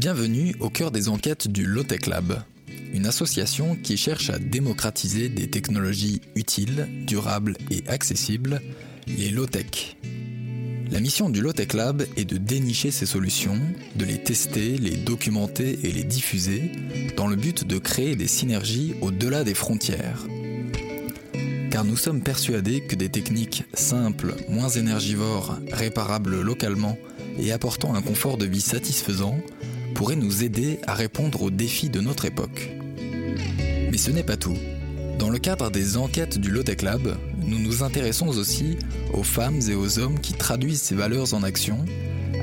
Bienvenue au cœur des enquêtes du Lotech Lab, une association qui cherche à démocratiser des technologies utiles, durables et accessibles, les low-tech. La mission du Lotech Lab est de dénicher ces solutions, de les tester, les documenter et les diffuser, dans le but de créer des synergies au-delà des frontières. Car nous sommes persuadés que des techniques simples, moins énergivores, réparables localement et apportant un confort de vie satisfaisant pourraient nous aider à répondre aux défis de notre époque. Mais ce n'est pas tout. Dans le cadre des enquêtes du Lotech Lab, nous nous intéressons aussi aux femmes et aux hommes qui traduisent ces valeurs en action,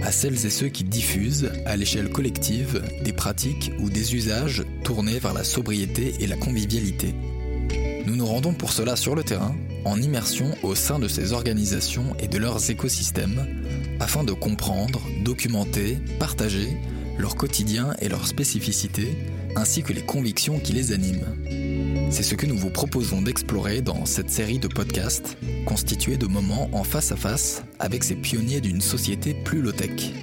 à celles et ceux qui diffusent, à l'échelle collective, des pratiques ou des usages tournés vers la sobriété et la convivialité. Nous nous rendons pour cela sur le terrain, en immersion au sein de ces organisations et de leurs écosystèmes, afin de comprendre, documenter, partager leur quotidien et leurs spécificités, ainsi que les convictions qui les animent. C'est ce que nous vous proposons d'explorer dans cette série de podcasts, constituée de moments en face à face avec ces pionniers d'une société plus low-tech.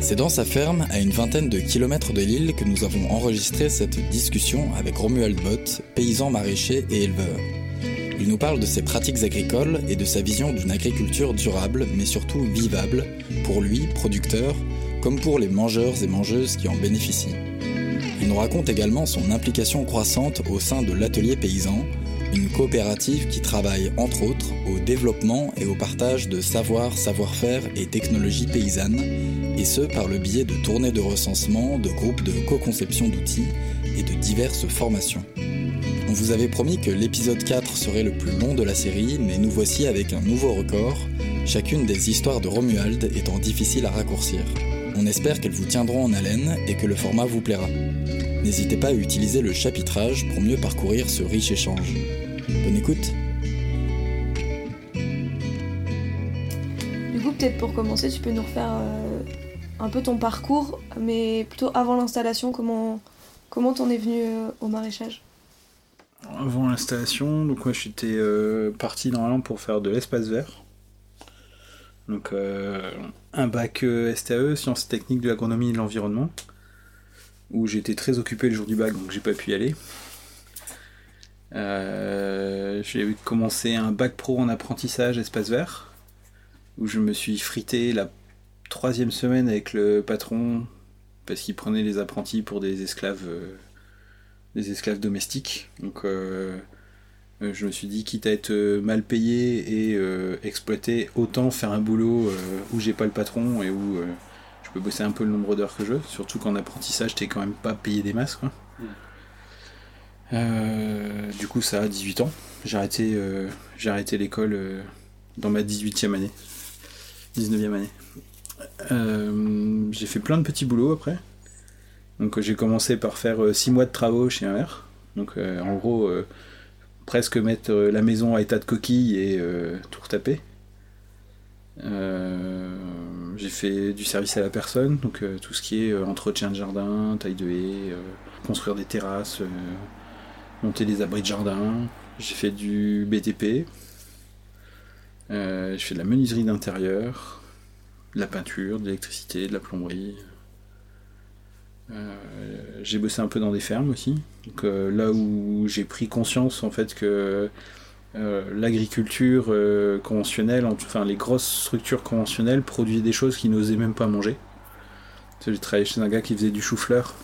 C'est dans sa ferme, à une vingtaine de kilomètres de l'île, que nous avons enregistré cette discussion avec Romuald Bott, paysan maraîcher et éleveur. Il nous parle de ses pratiques agricoles et de sa vision d'une agriculture durable, mais surtout vivable, pour lui, producteur, comme pour les mangeurs et mangeuses qui en bénéficient. Il nous raconte également son implication croissante au sein de l'Atelier Paysan, une coopérative qui travaille entre autres au développement et au partage de savoir, savoir-faire et technologies paysannes, et ce par le biais de tournées de recensement, de groupes de co-conception d'outils et de diverses formations. On vous avait promis que l'épisode 4 serait le plus long de la série, mais nous voici avec un nouveau record, chacune des histoires de Romuald étant difficile à raccourcir. On espère qu'elles vous tiendront en haleine et que le format vous plaira. N'hésitez pas à utiliser le chapitrage pour mieux parcourir ce riche échange. Bonne écoute Du coup, peut-être pour commencer, tu peux nous refaire euh, un peu ton parcours, mais plutôt avant l'installation, comment comment t'en es venu euh, au maraîchage? Avant l'installation, donc moi j'étais euh, parti normalement pour faire de l'espace vert. Donc euh, un bac STAE, sciences techniques de l'agronomie et de l'environnement, où j'étais très occupé le jour du bac, donc j'ai pas pu y aller. Euh, j'ai commencé un bac pro en apprentissage espace vert, où je me suis frité la troisième semaine avec le patron parce qu'il prenait les apprentis pour des esclaves, euh, des esclaves domestiques. Donc euh, euh, je me suis dit, quitte à être euh, mal payé et euh, exploité, autant faire un boulot euh, où j'ai pas le patron et où euh, je peux bosser un peu le nombre d'heures que je veux. Surtout qu'en apprentissage, t'es quand même pas payé des masses. Quoi. Euh, du coup, ça a 18 ans. J'ai arrêté, euh, j'ai arrêté l'école euh, dans ma 18e année. 19e année. Euh, j'ai fait plein de petits boulots après. Donc euh, j'ai commencé par faire 6 mois de travaux chez un maire. Donc euh, en gros, euh, presque mettre euh, la maison à état de coquille et euh, tout retaper. Euh, j'ai fait du service à la personne, donc tout ce qui est entretien de jardin, taille de haies, euh, construire des terrasses, monter des abris de jardin. J'ai fait du BTP. Euh, j'ai fait de la menuiserie d'intérieur, de la peinture, de l'électricité, de la plomberie. Euh, j'ai bossé un peu dans des fermes aussi. Donc, euh, là où j'ai pris conscience en fait que euh, l'agriculture conventionnelle, en- enfin les grosses structures conventionnelles produisaient des choses qu'ils n'osaient même pas manger. J'ai travaillé chez un gars qui faisait du chou-fleur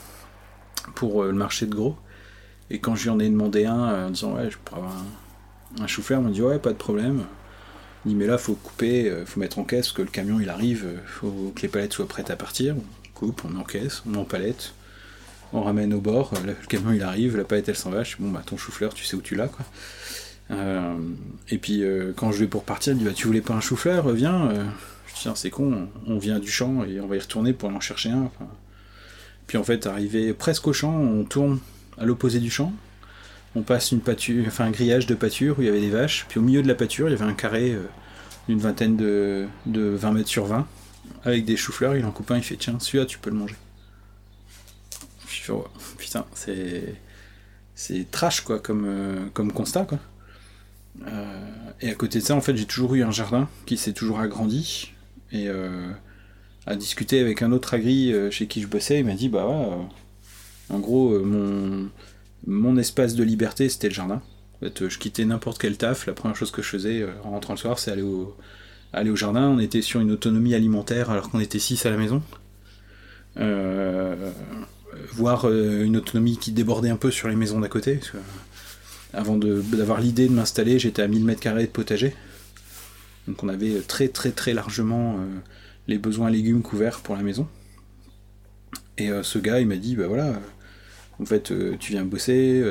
pour le marché de gros. Et quand je lui en ai demandé un en disant ouais je pourrais avoir un, chou-fleur, il m'a dit ouais pas de problème. Il dit mais là faut couper, faut mettre en caisse que le camion il arrive, faut que les palettes soient prêtes à partir. On encaisse, on met en palette, on ramène au bord, euh, le camion il arrive, la palette elle s'en va, bon bah ton chou-fleur tu sais où tu l'as quoi. Euh, et puis euh, quand je vais pour partir, il dit bah tu voulais pas un chou-fleur, viens. Je dis tiens c'est con, on vient du champ et on va y retourner pour en chercher un. Puis en fait arrivé presque au champ, on tourne à l'opposé du champ. On passe une pâture, enfin un grillage de pâture où il y avait des vaches. Puis au milieu de la pâture, il y avait un carré d'une vingtaine de, de 20 mètres sur 20 avec des choux-fleurs. Il en coupe un, il fait tiens, celui-là tu peux le manger. Je ouais, putain, c'est c'est trash quoi comme, euh, comme constat quoi. Euh, et à côté de ça, en fait, j'ai toujours eu un jardin qui s'est toujours agrandi. Et euh, à discuter avec un autre agri chez qui je bossais. Il m'a dit bah en gros, mon, mon espace de liberté c'était le jardin. En fait, je quittais n'importe quel taf. La première chose que je faisais en rentrant le soir, c'est aller au, aller au jardin. On était sur une autonomie alimentaire alors qu'on était 6 à la maison. Euh, voire une autonomie qui débordait un peu sur les maisons d'à côté. avant d'avoir l'idée de m'installer, j'étais à 1000 m2 de potager. Donc on avait très très très largement euh, les besoins légumes couverts pour la maison. Et euh, ce gars, il m'a dit, bah voilà, en fait, tu viens bosser,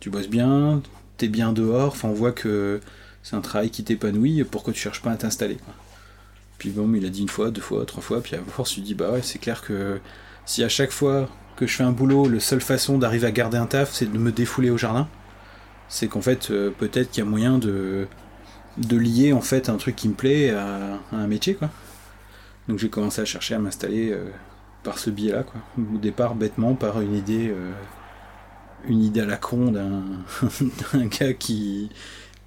tu bosses bien, t'es bien dehors, enfin on voit que c'est un travail qui t'épanouit, pourquoi tu cherches pas à t'installer Puis bon, il a dit une fois, deux fois, trois fois, puis à force, tu dis, bah ouais, c'est clair que si à chaque fois que je fais un boulot, la seule façon d'arriver à garder un taf, c'est de me défouler au jardin, c'est qu'en fait, euh, peut-être qu'il y a moyen de, de lier en fait un truc qui me plaît à, un métier, quoi. Donc j'ai commencé à chercher à m'installer euh, par ce biais-là, quoi. Au départ, bêtement, par une idée, euh, une idée à la con d'un gars qui,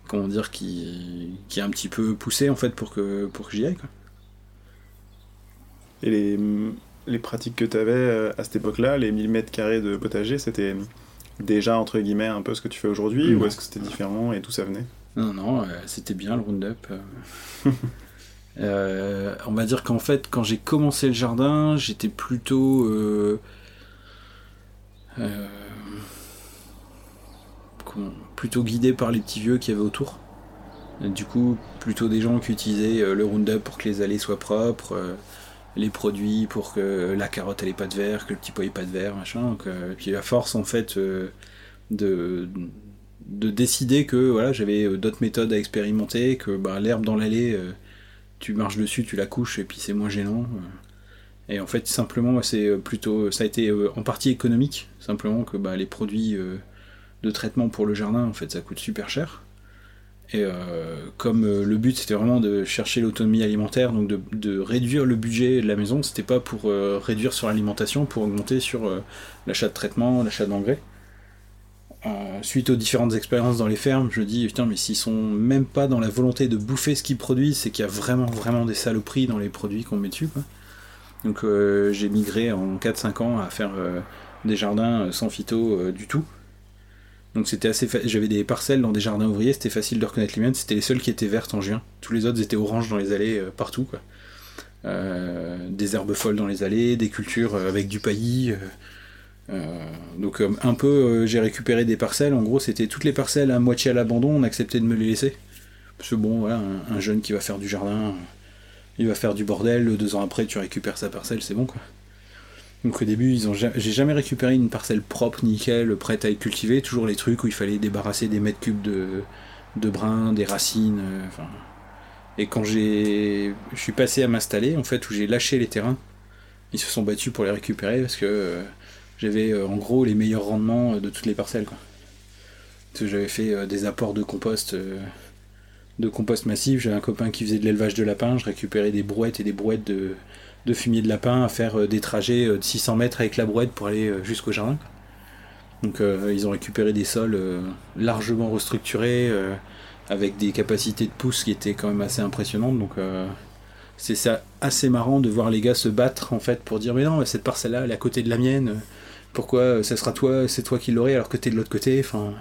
comment dire, qui, qui est un petit peu poussé en fait pour que, pour que j'y aille, quoi. Et les, les pratiques que tu avais euh, à cette époque-là, les 1000 mètres carrés de potager, c'était déjà entre guillemets un peu ce que tu fais aujourd'hui ou est-ce que c'était différent et tout ça venait? Non, non, euh, c'était bien le Roundup. Euh. on va dire qu'en fait, quand j'ai commencé le jardin, j'étais plutôt. Plutôt guidé par les petits vieux qui y avait autour. du coup, plutôt des gens qui utilisaient le Roundup pour que les allées soient propres les produits pour que la carotte elle ait pas de verre, que le petit pois ait pas de verre, machin. Donc, euh, puis la force en fait euh, de, de décider que voilà j'avais euh, d'autres méthodes à expérimenter, que bah, l'herbe dans l'allée, tu marches dessus, tu la couches et puis c'est moins gênant. Et en fait simplement c'est plutôt ça a été en partie économique, simplement que bah, les produits de traitement pour le jardin en fait ça coûte super cher. Et euh, comme euh, le but c'était vraiment de chercher l'autonomie alimentaire, donc de, réduire le budget de la maison, c'était pas pour euh, réduire sur l'alimentation, pour augmenter sur l'achat de traitement, l'achat d'engrais. suite aux différentes expériences dans les fermes, je dis putain mais s'ils sont même pas dans la volonté de bouffer ce qu'ils produisent, c'est qu'il y a vraiment vraiment des saloperies dans les produits qu'on met dessus. Donc j'ai migré en 4-5 ans à faire des jardins sans phyto du tout. Donc c'était assez j'avais des parcelles dans des jardins ouvriers, c'était facile de reconnaître les miennes, c'était les seules qui étaient vertes en juin. Tous les autres étaient oranges dans les allées euh, partout. Euh, des herbes folles dans les allées, des cultures euh, avec du paillis. donc un peu j'ai récupéré des parcelles, en gros c'était toutes les parcelles à moitié à l'abandon, on acceptait de me les laisser. Parce que bon voilà, un, jeune qui va faire du jardin, il va faire du bordel, deux ans après tu récupères sa parcelle, c'est bon quoi. Donc au début, j'ai jamais récupéré une parcelle propre, nickel, prête à être cultivée. Toujours les trucs où il fallait débarrasser des mètres cubes de, brins, des racines. Euh. Et quand j'ai, je suis passé à m'installer, en fait, où j'ai lâché les terrains, ils se sont battus pour les récupérer parce que euh, j'avais euh, en gros les meilleurs rendements de toutes les parcelles. J'avais fait des apports de compost, de compost massif. J'avais un copain qui faisait de l'élevage de lapins. Je récupérais des brouettes et des brouettes de de fumier de lapin à faire euh, des trajets euh, de 600 mètres avec la brouette pour aller euh, jusqu'au jardin. Donc ils ont récupéré des sols largement restructurés avec des capacités de pousse qui étaient quand même assez impressionnantes. Donc c'est ça assez marrant de voir les gars se battre en fait pour dire mais non cette parcelle là elle est à côté de la mienne. Pourquoi ça sera toi c'est toi qui l'aurais alors que t'es de l'autre côté? Enfin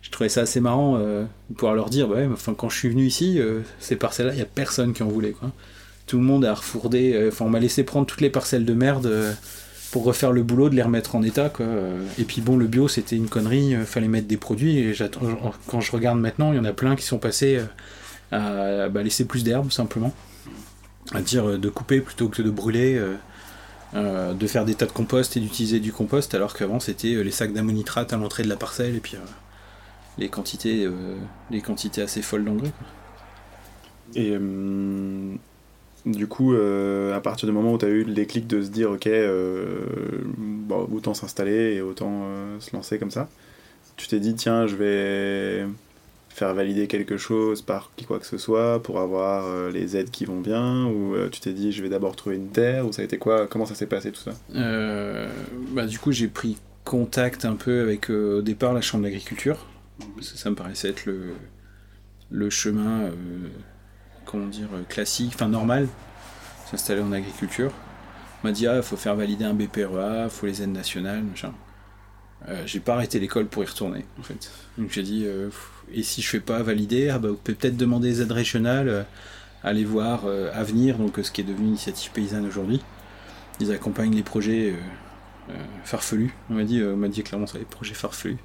je trouvais ça assez marrant de pouvoir leur dire bah ouais, enfin quand je suis venu ici ces parcelles là il y a personne qui en voulait quoi tout le monde a refourdé. Euh, enfin, on m'a laissé prendre toutes les parcelles de merde euh, pour refaire le boulot, de les remettre en état. Quoi. Et puis bon, le bio, c'était une connerie. Euh, fallait mettre des produits. Et quand je regarde maintenant, il y en a plein qui sont passés à bah, laisser plus d'herbe, simplement. À dire de couper plutôt que de brûler. de faire des tas de compost et d'utiliser du compost, alors qu'avant c'était les sacs d'ammonitrate à l'entrée de la parcelle et puis les quantités, les quantités assez folles d'engrais. Et du coup, euh, à partir du moment où tu as eu le déclic de se dire, ok, euh, autant s'installer et autant euh, se lancer comme ça, tu t'es dit, tiens, je vais faire valider quelque chose par qui quoi que ce soit pour avoir les aides qui vont bien ou tu t'es dit je vais d'abord trouver une terre ou ça a été quoi? Comment ça s'est passé tout ça? Bah, du coup j'ai pris contact un peu avec au départ la chambre d'agriculture parce que ça me paraissait être le, le chemin comment dire, euh, classique, enfin normal. s'installer en agriculture. On m'a dit, ah, faut faire valider un BPREA, faut les aides nationales, machin. Euh, j'ai pas arrêté l'école pour y retourner, en fait. Donc j'ai dit, euh, et si je fais pas valider, ah bah, vous pouvez peut-être demander des aides régionales, euh, aller voir Avenir, donc ce qui est devenu Initiative Paysanne aujourd'hui. Ils accompagnent les projets farfelus. On m'a dit, on m'a dit clairement ça, les projets farfelus.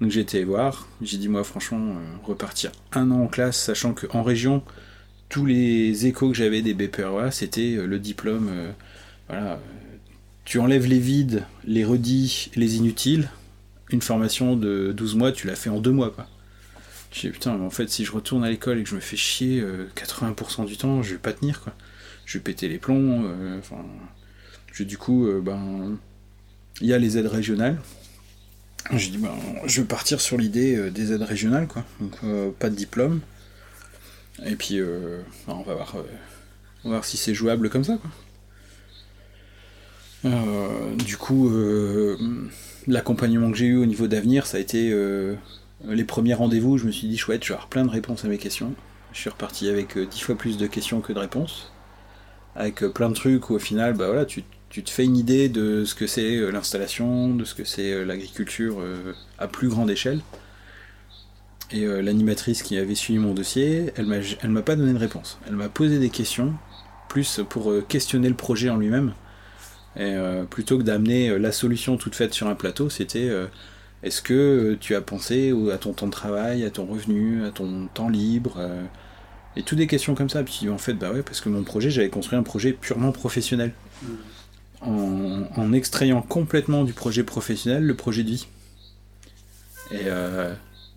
Donc j'ai été voir, j'ai dit moi franchement, repartir un an en classe, sachant qu'en région, tous les échos que j'avais des BPREA, c'était le diplôme, voilà, tu enlèves les vides, les redits, les inutiles. Une formation de 12 mois, tu l'as fait en 2 mois, quoi. Je dis, putain, mais en fait, si je retourne à l'école et que je me fais chier 80% euh, du temps, je vais pas tenir, quoi. Je vais péter les plombs, euh, enfin... du coup, euh, ben... Il y a les aides régionales. J'ai dit, ben, je vais partir sur l'idée des aides régionales, quoi. Donc, pas de diplôme. Et puis, ben, on va voir... on va voir si c'est jouable comme ça, quoi. Euh, du coup, euh, l'accompagnement que j'ai eu au niveau d'avenir, ça a été euh, les premiers rendez-vous. Je me suis dit, chouette, je vais avoir plein de réponses à mes questions. Je suis reparti avec dix fois plus de questions que de réponses. Avec plein de trucs où au final, bah voilà, tu, te fais une idée de ce que c'est l'installation, de ce que c'est l'agriculture à plus grande échelle. Et l'animatrice qui avait suivi mon dossier, elle m'a pas donné de réponse. Elle m'a posé des questions, plus pour questionner le projet en lui-même. Et, euh, plutôt que d'amener euh, la solution toute faite sur un plateau, c'était euh, est-ce que tu as pensé à ton temps de travail, à ton revenu, à ton temps libre Et toutes des questions comme ça. Puis en fait, bah ouais, parce que mon projet, j'avais construit un projet purement professionnel. Mm. En, extrayant complètement du projet professionnel le projet de vie. Et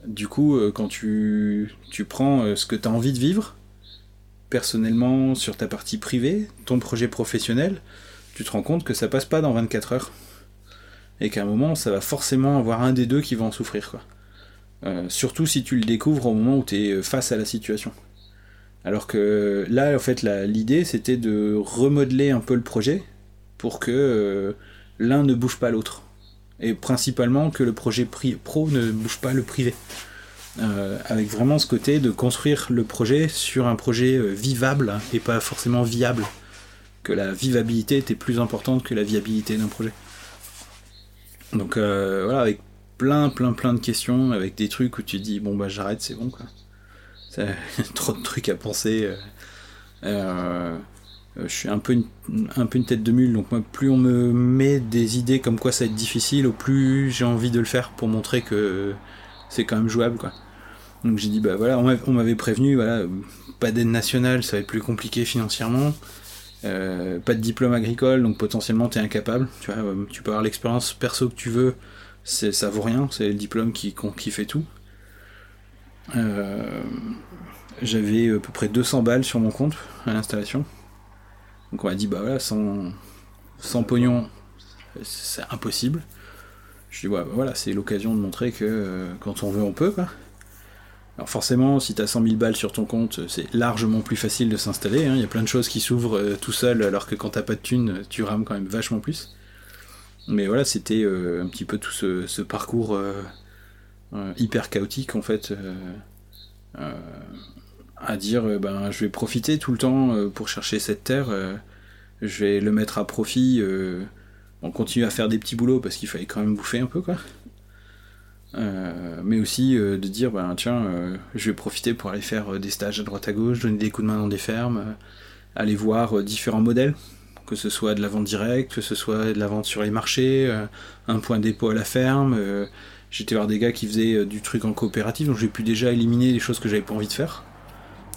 du coup, quand tu, tu prends ce que tu as envie de vivre, personnellement, sur ta partie privée, ton projet professionnel, tu te rends compte que ça passe pas dans 24 heures. Et qu'à un moment, ça va forcément avoir un des deux qui va en souffrir. Euh, surtout si tu le découvres au moment où tu es face à la situation. Alors que là, en fait, l'idée, c'était de remodeler un peu le projet pour que euh, l'un ne bouge pas l'autre. Et principalement que le projet pro ne bouge pas le privé. Euh, avec vraiment ce côté de construire le projet sur un projet vivable et pas forcément viable que la vivabilité était plus importante que la viabilité d'un projet. Donc euh, voilà, avec plein, plein, plein de questions, avec des trucs où tu dis bon bah j'arrête, c'est bon quoi. trop de trucs à penser. Euh, euh, je suis un peu, une, tête de mule, donc plus on me met des idées comme quoi ça va être difficile, au plus j'ai envie de le faire pour montrer que c'est quand même jouable. Donc j'ai dit bah voilà, on m'avait prévenu, pas d'aide nationale, ça va être plus compliqué financièrement. Euh, pas de diplôme agricole, donc potentiellement tu es incapable. Tu, euh, peux avoir l'expérience perso que tu veux, ça vaut rien, c'est le diplôme qui, fait tout. Euh, j'avais à peu près 200 balles sur mon compte à l'installation. Donc on m'a dit, bah voilà, sans, pognon, c'est impossible. Je dis, bah, voilà, c'est l'occasion de montrer que quand on veut, on peut, quoi. Alors forcément, si tu as 100 000 balles sur ton compte, c'est largement plus facile de s'installer. Hein. Il y a plein de choses qui s'ouvrent euh, tout seul, alors que quand t'as pas de thunes, tu rames quand même vachement plus. Mais voilà, c'était euh, un petit peu tout ce, parcours euh, hyper chaotique en fait, à dire ben je vais profiter tout le temps pour chercher cette terre, je vais le mettre à profit. on continue à faire des petits boulots parce qu'il fallait quand même bouffer un peu quoi. Euh, mais aussi euh, de dire ben tiens euh, je vais profiter pour aller faire des stages à droite à gauche, donner des coups de main dans des fermes, aller voir différents modèles, que ce soit de la vente directe, que ce soit de la vente sur les marchés, un point dépôt à la ferme. J'étais voir des gars qui faisaient du truc en coopérative, donc j'ai pu déjà éliminer les choses que j'avais pas envie de faire.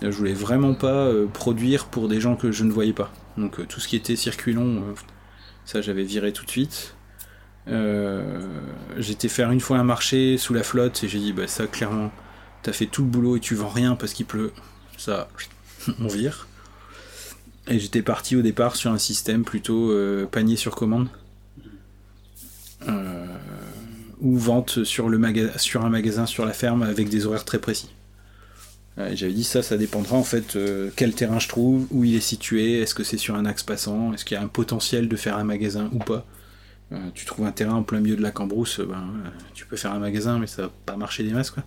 Je voulais vraiment pas produire pour des gens que je ne voyais pas. Donc tout ce qui était circuit long, ça j'avais viré tout de suite. Euh, j'étais faire une fois un marché sous la flotte et j'ai dit bah ça clairement t'as fait tout le boulot et tu vends rien parce qu'il pleut. Ça on vire. Et j'étais parti au départ sur un système plutôt euh, panier sur commande. Euh, ou vente sur un magasin sur la ferme avec des horaires très précis. J'avais dit ça, ça dépendra en fait quel terrain je trouve, où il est situé, est-ce que c'est sur un axe passant, est-ce qu'il y a un potentiel de faire un magasin ou pas. Euh, tu trouves un terrain en plein milieu de la cambrousse, ben, euh, tu peux faire un magasin, mais ça va pas marcher des masses, quoi.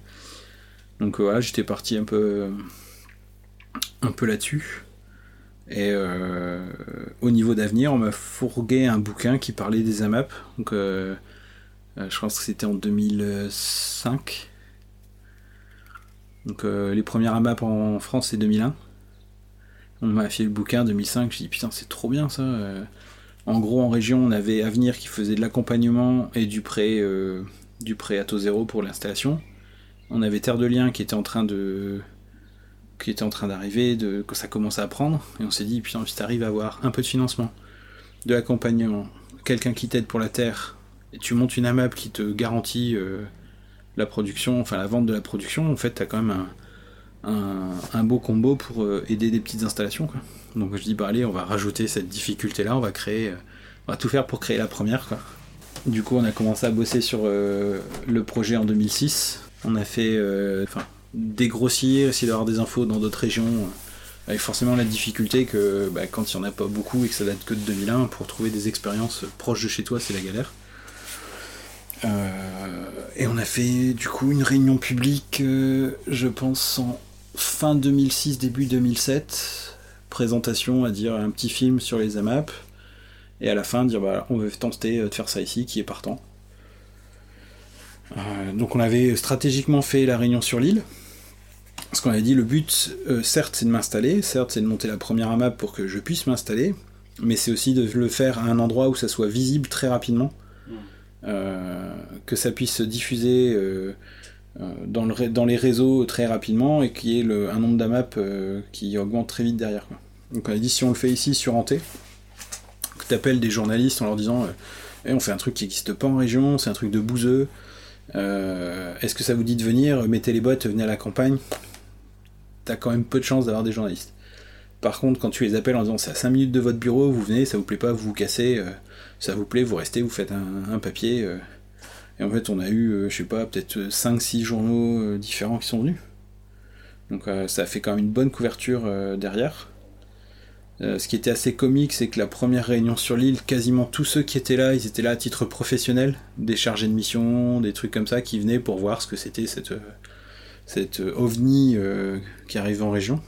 Donc euh, voilà, j'étais parti un peu, peu là-dessus. Et au niveau d'avenir, on m'a fourgué un bouquin qui parlait des AMAP. Donc, je pense que c'était en 2005. Donc, les premières AMAP en France, c'est 2001. On m'a fait le bouquin 2005, je dit putain c'est trop bien ça. En gros en région on avait Avenir qui faisait de l'accompagnement et du prêt, euh, du prêt à taux zéro pour l'installation. On avait Terre de Liens qui était en train de qui était en train d'arriver, de, que ça commençait à prendre, et on s'est dit, putain, si t'arrives à avoir un peu de financement, de l'accompagnement, quelqu'un qui t'aide pour la terre, et tu montes une AMAP qui te garantit euh, la production, enfin la vente de la production, en fait, t'as quand même un, beau combo pour euh, aider des petites installations. Donc je dis bah allez, on va rajouter cette difficulté là, on va créer, euh, on va tout faire pour créer la première. Du coup, on a commencé à bosser sur euh, le projet en 2006. On a fait, enfin, dégrossir, essayer d'avoir des infos dans d'autres régions. avec forcément la difficulté que bah, quand il n'y en a pas beaucoup et que ça date que de 2001, pour trouver des expériences proches de chez toi, c'est la galère. Et on a fait du coup une réunion publique, je pense, en fin 2006, début 2007, présentation à dire un petit film sur les AMAP, et à la fin dire bah, on veut tenter de faire ça ici, qui est partant. Euh, donc on avait stratégiquement fait la réunion sur l'île, parce qu'on avait dit le but, euh, certes c'est de m'installer, certes c'est de monter la première AMAP pour que je puisse m'installer, mais c'est aussi de le faire à un endroit où ça soit visible très rapidement, euh, que ça puisse se diffuser euh, dans, le, dans, les réseaux très rapidement et qui est le, un nombre d'AMAP euh, qui augmente très vite derrière. Donc on a dit si on le fait ici sur Ante, que tu appelles des journalistes en leur disant euh, eh, on fait un truc qui n'existe pas en région, c'est un truc de bouseux, est-ce que ça vous dit de venir, mettez les bottes, venez à la campagne, t'as quand même peu de chance d'avoir des journalistes. Par contre, quand tu les appelles en disant c'est à 5 minutes de votre bureau, vous venez, ça vous plaît pas, vous vous cassez, ça vous plaît, vous restez, vous faites un, papier, et en fait, on a eu, euh, je sais pas, peut-être 5-6 journaux euh, différents qui sont venus. Donc euh, ça a fait quand même une bonne couverture derrière. ce qui était assez comique, c'est que la première réunion sur l'île, quasiment tous ceux qui étaient là, ils étaient là à titre professionnel, des chargés de mission, des trucs comme ça, qui venaient pour voir ce que c'était cette, cette ovni qui arrivait en région.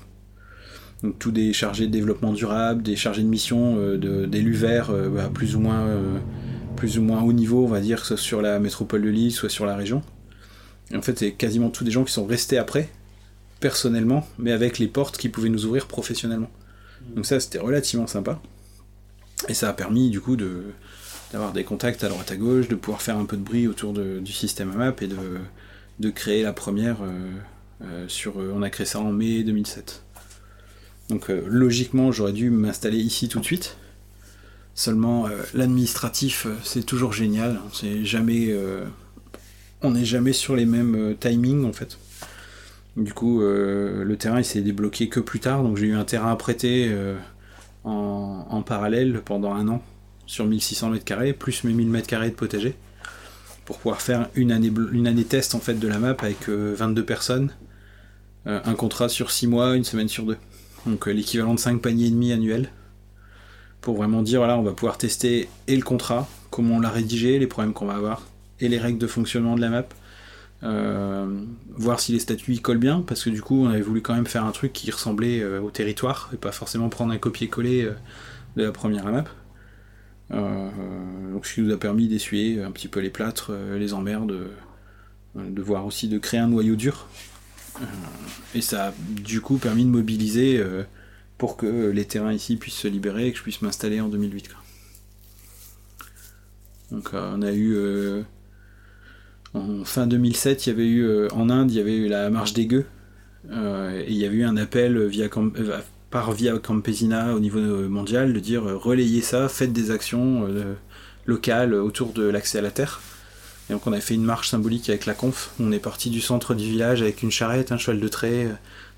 Donc tous des chargés de développement durable, des chargés de mission, d'élus verts, bah, plus ou moins plus ou moins haut niveau, on va dire, soit sur la métropole de Lille, soit sur la région. En fait, c'est quasiment tous des gens qui sont restés après, personnellement, mais avec les portes qui pouvaient nous ouvrir professionnellement. Donc ça, c'était relativement sympa. Et ça a permis, du coup, de d'avoir des contacts à droite à gauche, de pouvoir faire un peu de bruit autour du système AMAP et de, de créer la première euh, euh, sur... Euh, on a créé ça en mai 2007. Donc logiquement, j'aurais dû m'installer ici tout de suite, Seulement, euh, l'administratif, euh, c'est toujours génial. Euh, on n'est jamais sur les mêmes timings en fait. Du coup, le terrain il s'est débloqué que plus tard, donc j'ai eu un terrain à prêter en, parallèle pendant un an sur 1600 m2 plus mes 1000 m2 de potager pour pouvoir faire une année, une année test en fait de la map avec 22 personnes, un contrat sur 6 mois, une semaine sur deux. Donc l'équivalent de 5 paniers et demi annuels pour vraiment dire voilà, on va pouvoir tester et le contrat, comment on l'a rédigé, les problèmes qu'on va avoir, et les règles de fonctionnement de la map. Euh, voir si les statuts y collent bien, parce que du coup on avait voulu quand même faire un truc qui ressemblait euh, au territoire, et pas forcément prendre un copier-coller euh, de la première map. donc ce qui nous a permis d'essuyer un petit peu les plâtres, les emmerdes, de voir aussi de créer un noyau dur. Et ça a du coup permis de mobiliser pour que les terrains ici puissent se libérer et que je puisse m'installer en 2008. Donc euh, on a eu euh, en fin 2007, il y avait eu euh, en Inde, il y avait eu la marche des gueux et il y avait eu un appel via par via Campesina au niveau mondial de dire relayez ça, faites des actions locales autour de l'accès à la terre. Et donc on a fait une marche symbolique avec la conf. On est parti du centre du village avec une charrette, un cheval de trait,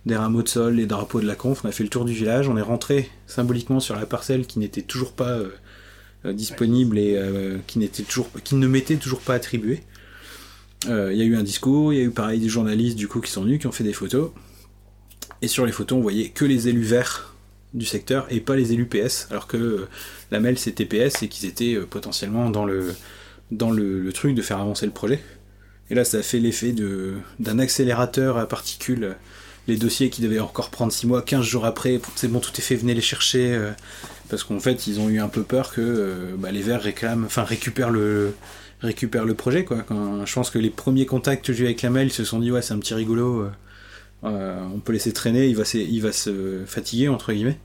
des rameaux de sol, les drapeaux de la conf, on a fait le tour du village, on est rentré symboliquement sur la parcelle qui n'était toujours pas euh, euh, disponible et euh, qui ne m'était toujours pas attribuée. Il y a eu un discours, il y a eu pareil des journalistes du coup qui sont venus, qui ont fait des photos. Et sur les photos, on voyait que les élus verts du secteur et pas les élus PS, alors que la MEL c'était PS et qu'ils étaient potentiellement dans le, dans le, truc de faire avancer le projet. Et là, ça a fait l'effet d'un accélérateur à particules les dossiers qui devaient encore prendre 6 mois, 15 jours après, c'est bon, tout est fait, venez les chercher. parce qu'en fait, ils ont eu un peu peur que bah, les Verts réclament, enfin récupèrent le, le projet. Quoi. Je pense que les premiers contacts que j'ai eu avec la mail, ils se sont dit, ouais, c'est un petit rigolo, on peut laisser traîner, il va, il va se fatiguer, entre guillemets.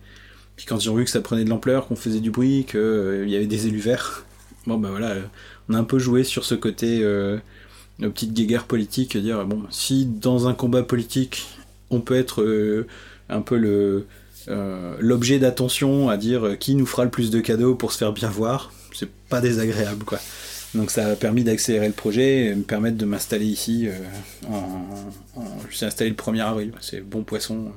Puis quand ils ont vu que ça prenait de l'ampleur, qu'on faisait du bruit, qu'il euh, y avait des élus verts, bon ben voilà, euh, on a un peu joué sur ce côté euh, petite guéguerre politique, dire bon, si dans un combat politique, on peut être euh, un peu le l'objet d'attention à dire qui nous fera le plus de cadeaux pour se faire bien voir, c'est pas désagréable quoi. Donc ça a permis d'accélérer le projet et me permettre de m'installer ici. je suis installé le 1er avril, c'est bon poisson.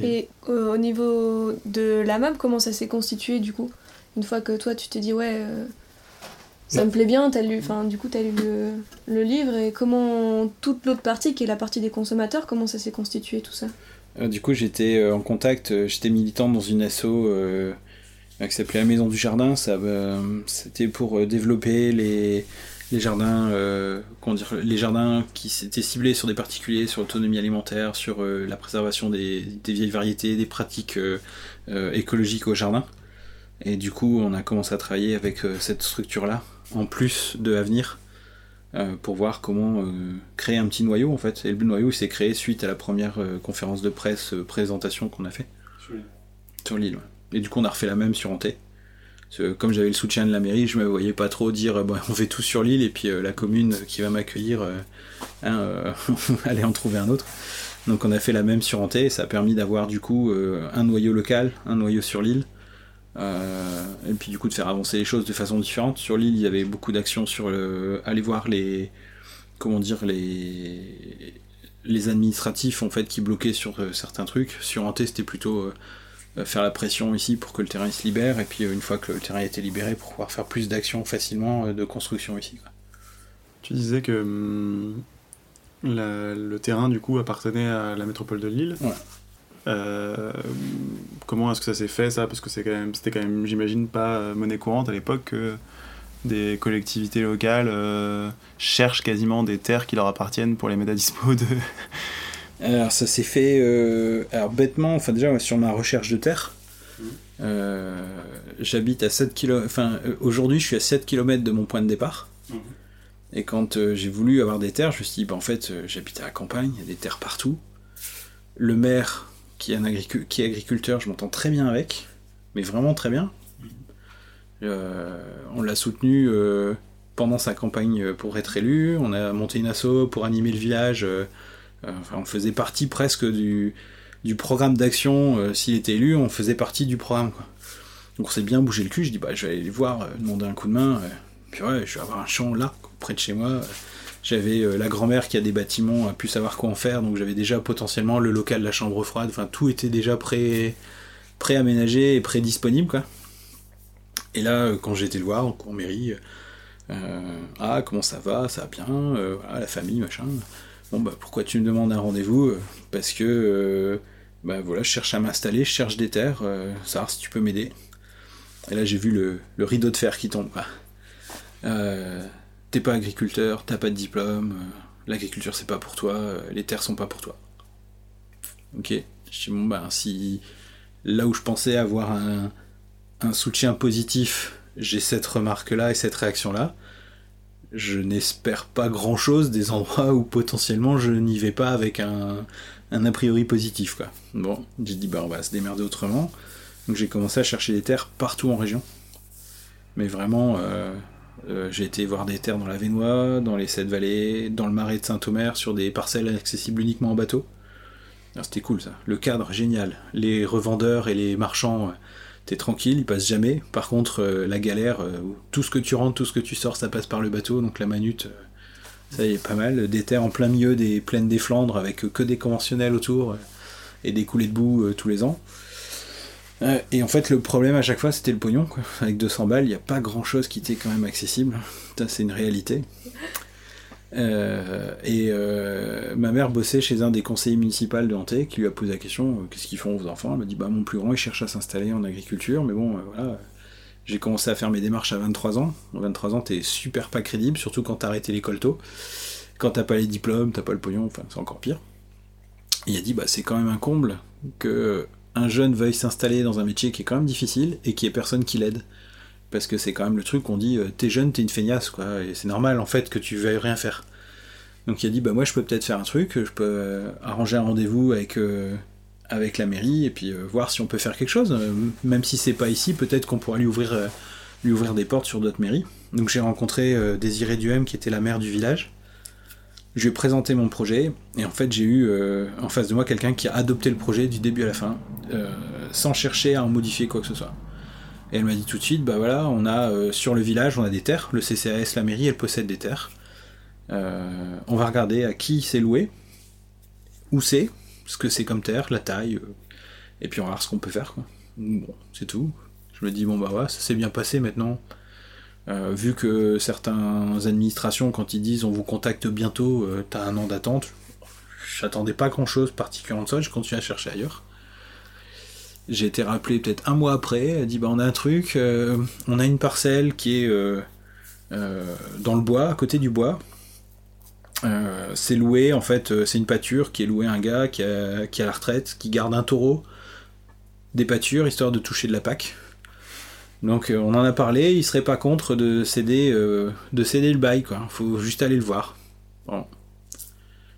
Et euh, au niveau de la map, comment ça s'est constitué du coup? Une fois que toi tu t'es dit ouais, euh, ça me plaît bien, as lu, enfin du coup tu as lu le, livre et comment toute l'autre partie qui est la partie des consommateurs, comment ça s'est constitué tout ça? Euh, Du coup j'étais en contact, j'étais militant dans une asso qui s'appelait la Maison du Jardin, ça, c'était pour développer les les jardins, euh, dire, les jardins qui s'étaient ciblés sur des particuliers, sur l'autonomie alimentaire, sur euh, la préservation des, vieilles variétés, des pratiques euh, écologiques au jardin. Et du coup, on a commencé à travailler avec cette structure-là, en plus de Avenir, pour voir comment créer un petit noyau en fait. Et le noyau s'est créé suite à la première conférence de presse, présentation qu'on a fait. Sur l'île. Et du coup, on a refait la même sur Hanté comme j'avais le soutien de la mairie, je me voyais pas trop dire bon, on fait tout sur l'île et puis euh, la commune qui va m'accueillir, euh, hein, euh, allez en trouver un autre. Donc on a fait la même sur Hanté et ça a permis d'avoir du coup un noyau local, un noyau sur l'île. Et puis du coup de faire avancer les choses de façon différente. Sur l'île, il y avait beaucoup d'actions sur le, aller voir les, comment dire les, les administratifs en fait qui bloquaient sur certains trucs. Sur Hanté, c'était plutôt euh, faire la pression ici pour que le terrain se libère, et puis euh, une fois que le terrain a été libéré, pour pouvoir faire plus d'actions facilement euh, de construction ici. Tu disais que hum, le terrain du coup appartenait à la métropole de Lille. Comment est-ce que ça s'est fait ça? Parce que c'est quand même, c'était quand même, j'imagine, pas monnaie courante à l'époque que des collectivités locales cherchent quasiment des terres qui leur appartiennent pour les mettre à dispo de, alors ça s'est fait euh, alors bêtement, enfin déjà sur ma recherche de terre. Euh, j'habite à 7 km, enfin euh, aujourd'hui je suis à 7 km de mon point de départ. Mmh. Et quand j'ai voulu avoir des terres, je me suis dit, bah, en fait, j'habite à la campagne, il y a des terres partout. Le maire, qui est, un qui est agriculteur, je m'entends très bien avec, mais vraiment très bien. Mmh. on l'a soutenu pendant sa campagne pour être élu, on a monté une asso pour animer le village euh, on faisait partie presque du, programme d'action. Euh, s'il était élu, on faisait partie du programme. Donc on s'est bien bougé le cul. Je dis bah je vais aller les voir, euh, demander un coup de main. puis ouais, je vais avoir un champ là, près de chez moi. J'avais la grand-mère qui a des bâtiments, a pu savoir quoi en faire, donc j'avais déjà potentiellement le local de la chambre froide. Enfin, tout était déjà pré, aménagé et pré-disponible, quoi. Et là, quand j'ai été le voir en mairie, ah comment ça va, ça va bien, la famille, machin. Bon, bah, pourquoi tu me demandes un rendez-vous? Euh, Parce que, euh, bah voilà, je cherche à m'installer, je cherche des terres, euh, savoir si tu peux m'aider. Et là, j'ai vu le, rideau de fer qui tombe. T'es pas agriculteur, t'as pas de diplôme, l'agriculture c'est pas pour toi, les terres sont pas pour toi. Ok, je dis bon, bah, si là où je pensais avoir un, un soutien positif, j'ai cette remarque-là et cette réaction-là, je n'espère pas grand chose des endroits où potentiellement je n'y vais pas avec un, un, a priori positif quoi. Bon, j'ai dit bah on va se démerder autrement. Donc j'ai commencé à chercher des terres partout en région. Mais vraiment, euh, euh, j'ai été voir des terres dans la Vénois, dans les Sept Vallées, dans le marais de Saint-Omer, sur des parcelles accessibles uniquement en bateau. C'était cool ça. Le cadre, génial. Les revendeurs et les marchands t'es tranquille, il passe jamais. Par contre, euh, la galère, euh, tout ce que tu rentres, tout ce que tu sors, ça passe par le bateau, donc la manute, euh, ça y est pas mal. Des terres en plein milieu des plaines des Flandres avec que des conventionnels autour et des coulées de boue tous les ans. Et en fait, le problème à chaque fois, c'était le pognon. Quoi. Avec 200 balles, il n'y a pas grand chose qui était quand même accessible. C'est une réalité. Euh, et euh, ma mère bossait chez un des conseillers municipaux de Hanté qui lui a posé la question euh, qu'est-ce qu'ils font vos enfants? Elle m'a dit bah mon plus grand il cherche à s'installer en agriculture, mais bon voilà. J'ai commencé à faire mes démarches à 23 ans. À 23 ans, t'es super pas crédible, surtout quand t'as arrêté l'école tôt. quand t'as pas les diplômes, t'as pas le pognon, enfin c'est encore pire. il a dit bah c'est quand même un comble que un jeune veuille s'installer dans un métier qui est quand même difficile et qui ait personne qui l'aide. Parce que c'est quand même le truc qu'on dit, euh, t'es jeune, t'es une feignasse, quoi, et c'est normal en fait que tu veuilles rien faire. Donc il a dit, bah moi je peux peut-être faire un truc, je peux euh, arranger un rendez-vous avec, euh, avec la mairie et puis voir si on peut faire quelque chose. même si c'est pas ici, peut-être qu'on pourra lui ouvrir, lui ouvrir des portes sur d'autres mairies. Donc j'ai rencontré Désiré Duhem qui était la maire du village. Je lui ai présenté mon projet et en fait j'ai eu en face de moi quelqu'un qui a adopté le projet du début à la fin, sans chercher à en modifier quoi que ce soit. Et elle m'a dit tout de suite, bah voilà, on a euh, sur le village, on a des terres, le CCAS, la mairie, elle possède des terres. Euh, on va regarder à qui c'est loué, où c'est, ce que c'est comme terre, la taille, euh, et puis on va voir ce qu'on peut faire. C'est tout. Je me dis, bon bah voilà, ça s'est bien passé maintenant. Vu que certaines administrations, quand ils disent on vous contacte bientôt, t'as un an d'attente, j'attendais pas grand chose particulièrement de ça, je continue à chercher ailleurs. J'ai été rappelé peut-être un mois après, elle dit bah on a un truc, euh, on a une parcelle qui est euh, euh, dans le bois, à côté du bois. c'est loué, en fait, c'est une pâture qui est louée à un gars qui a, qui a la retraite, qui garde un taureau, des pâtures, histoire de toucher de la PAC. Donc on en a parlé, il serait pas contre de céder, de céder le bail, quoi. Faut juste aller le voir. Bon.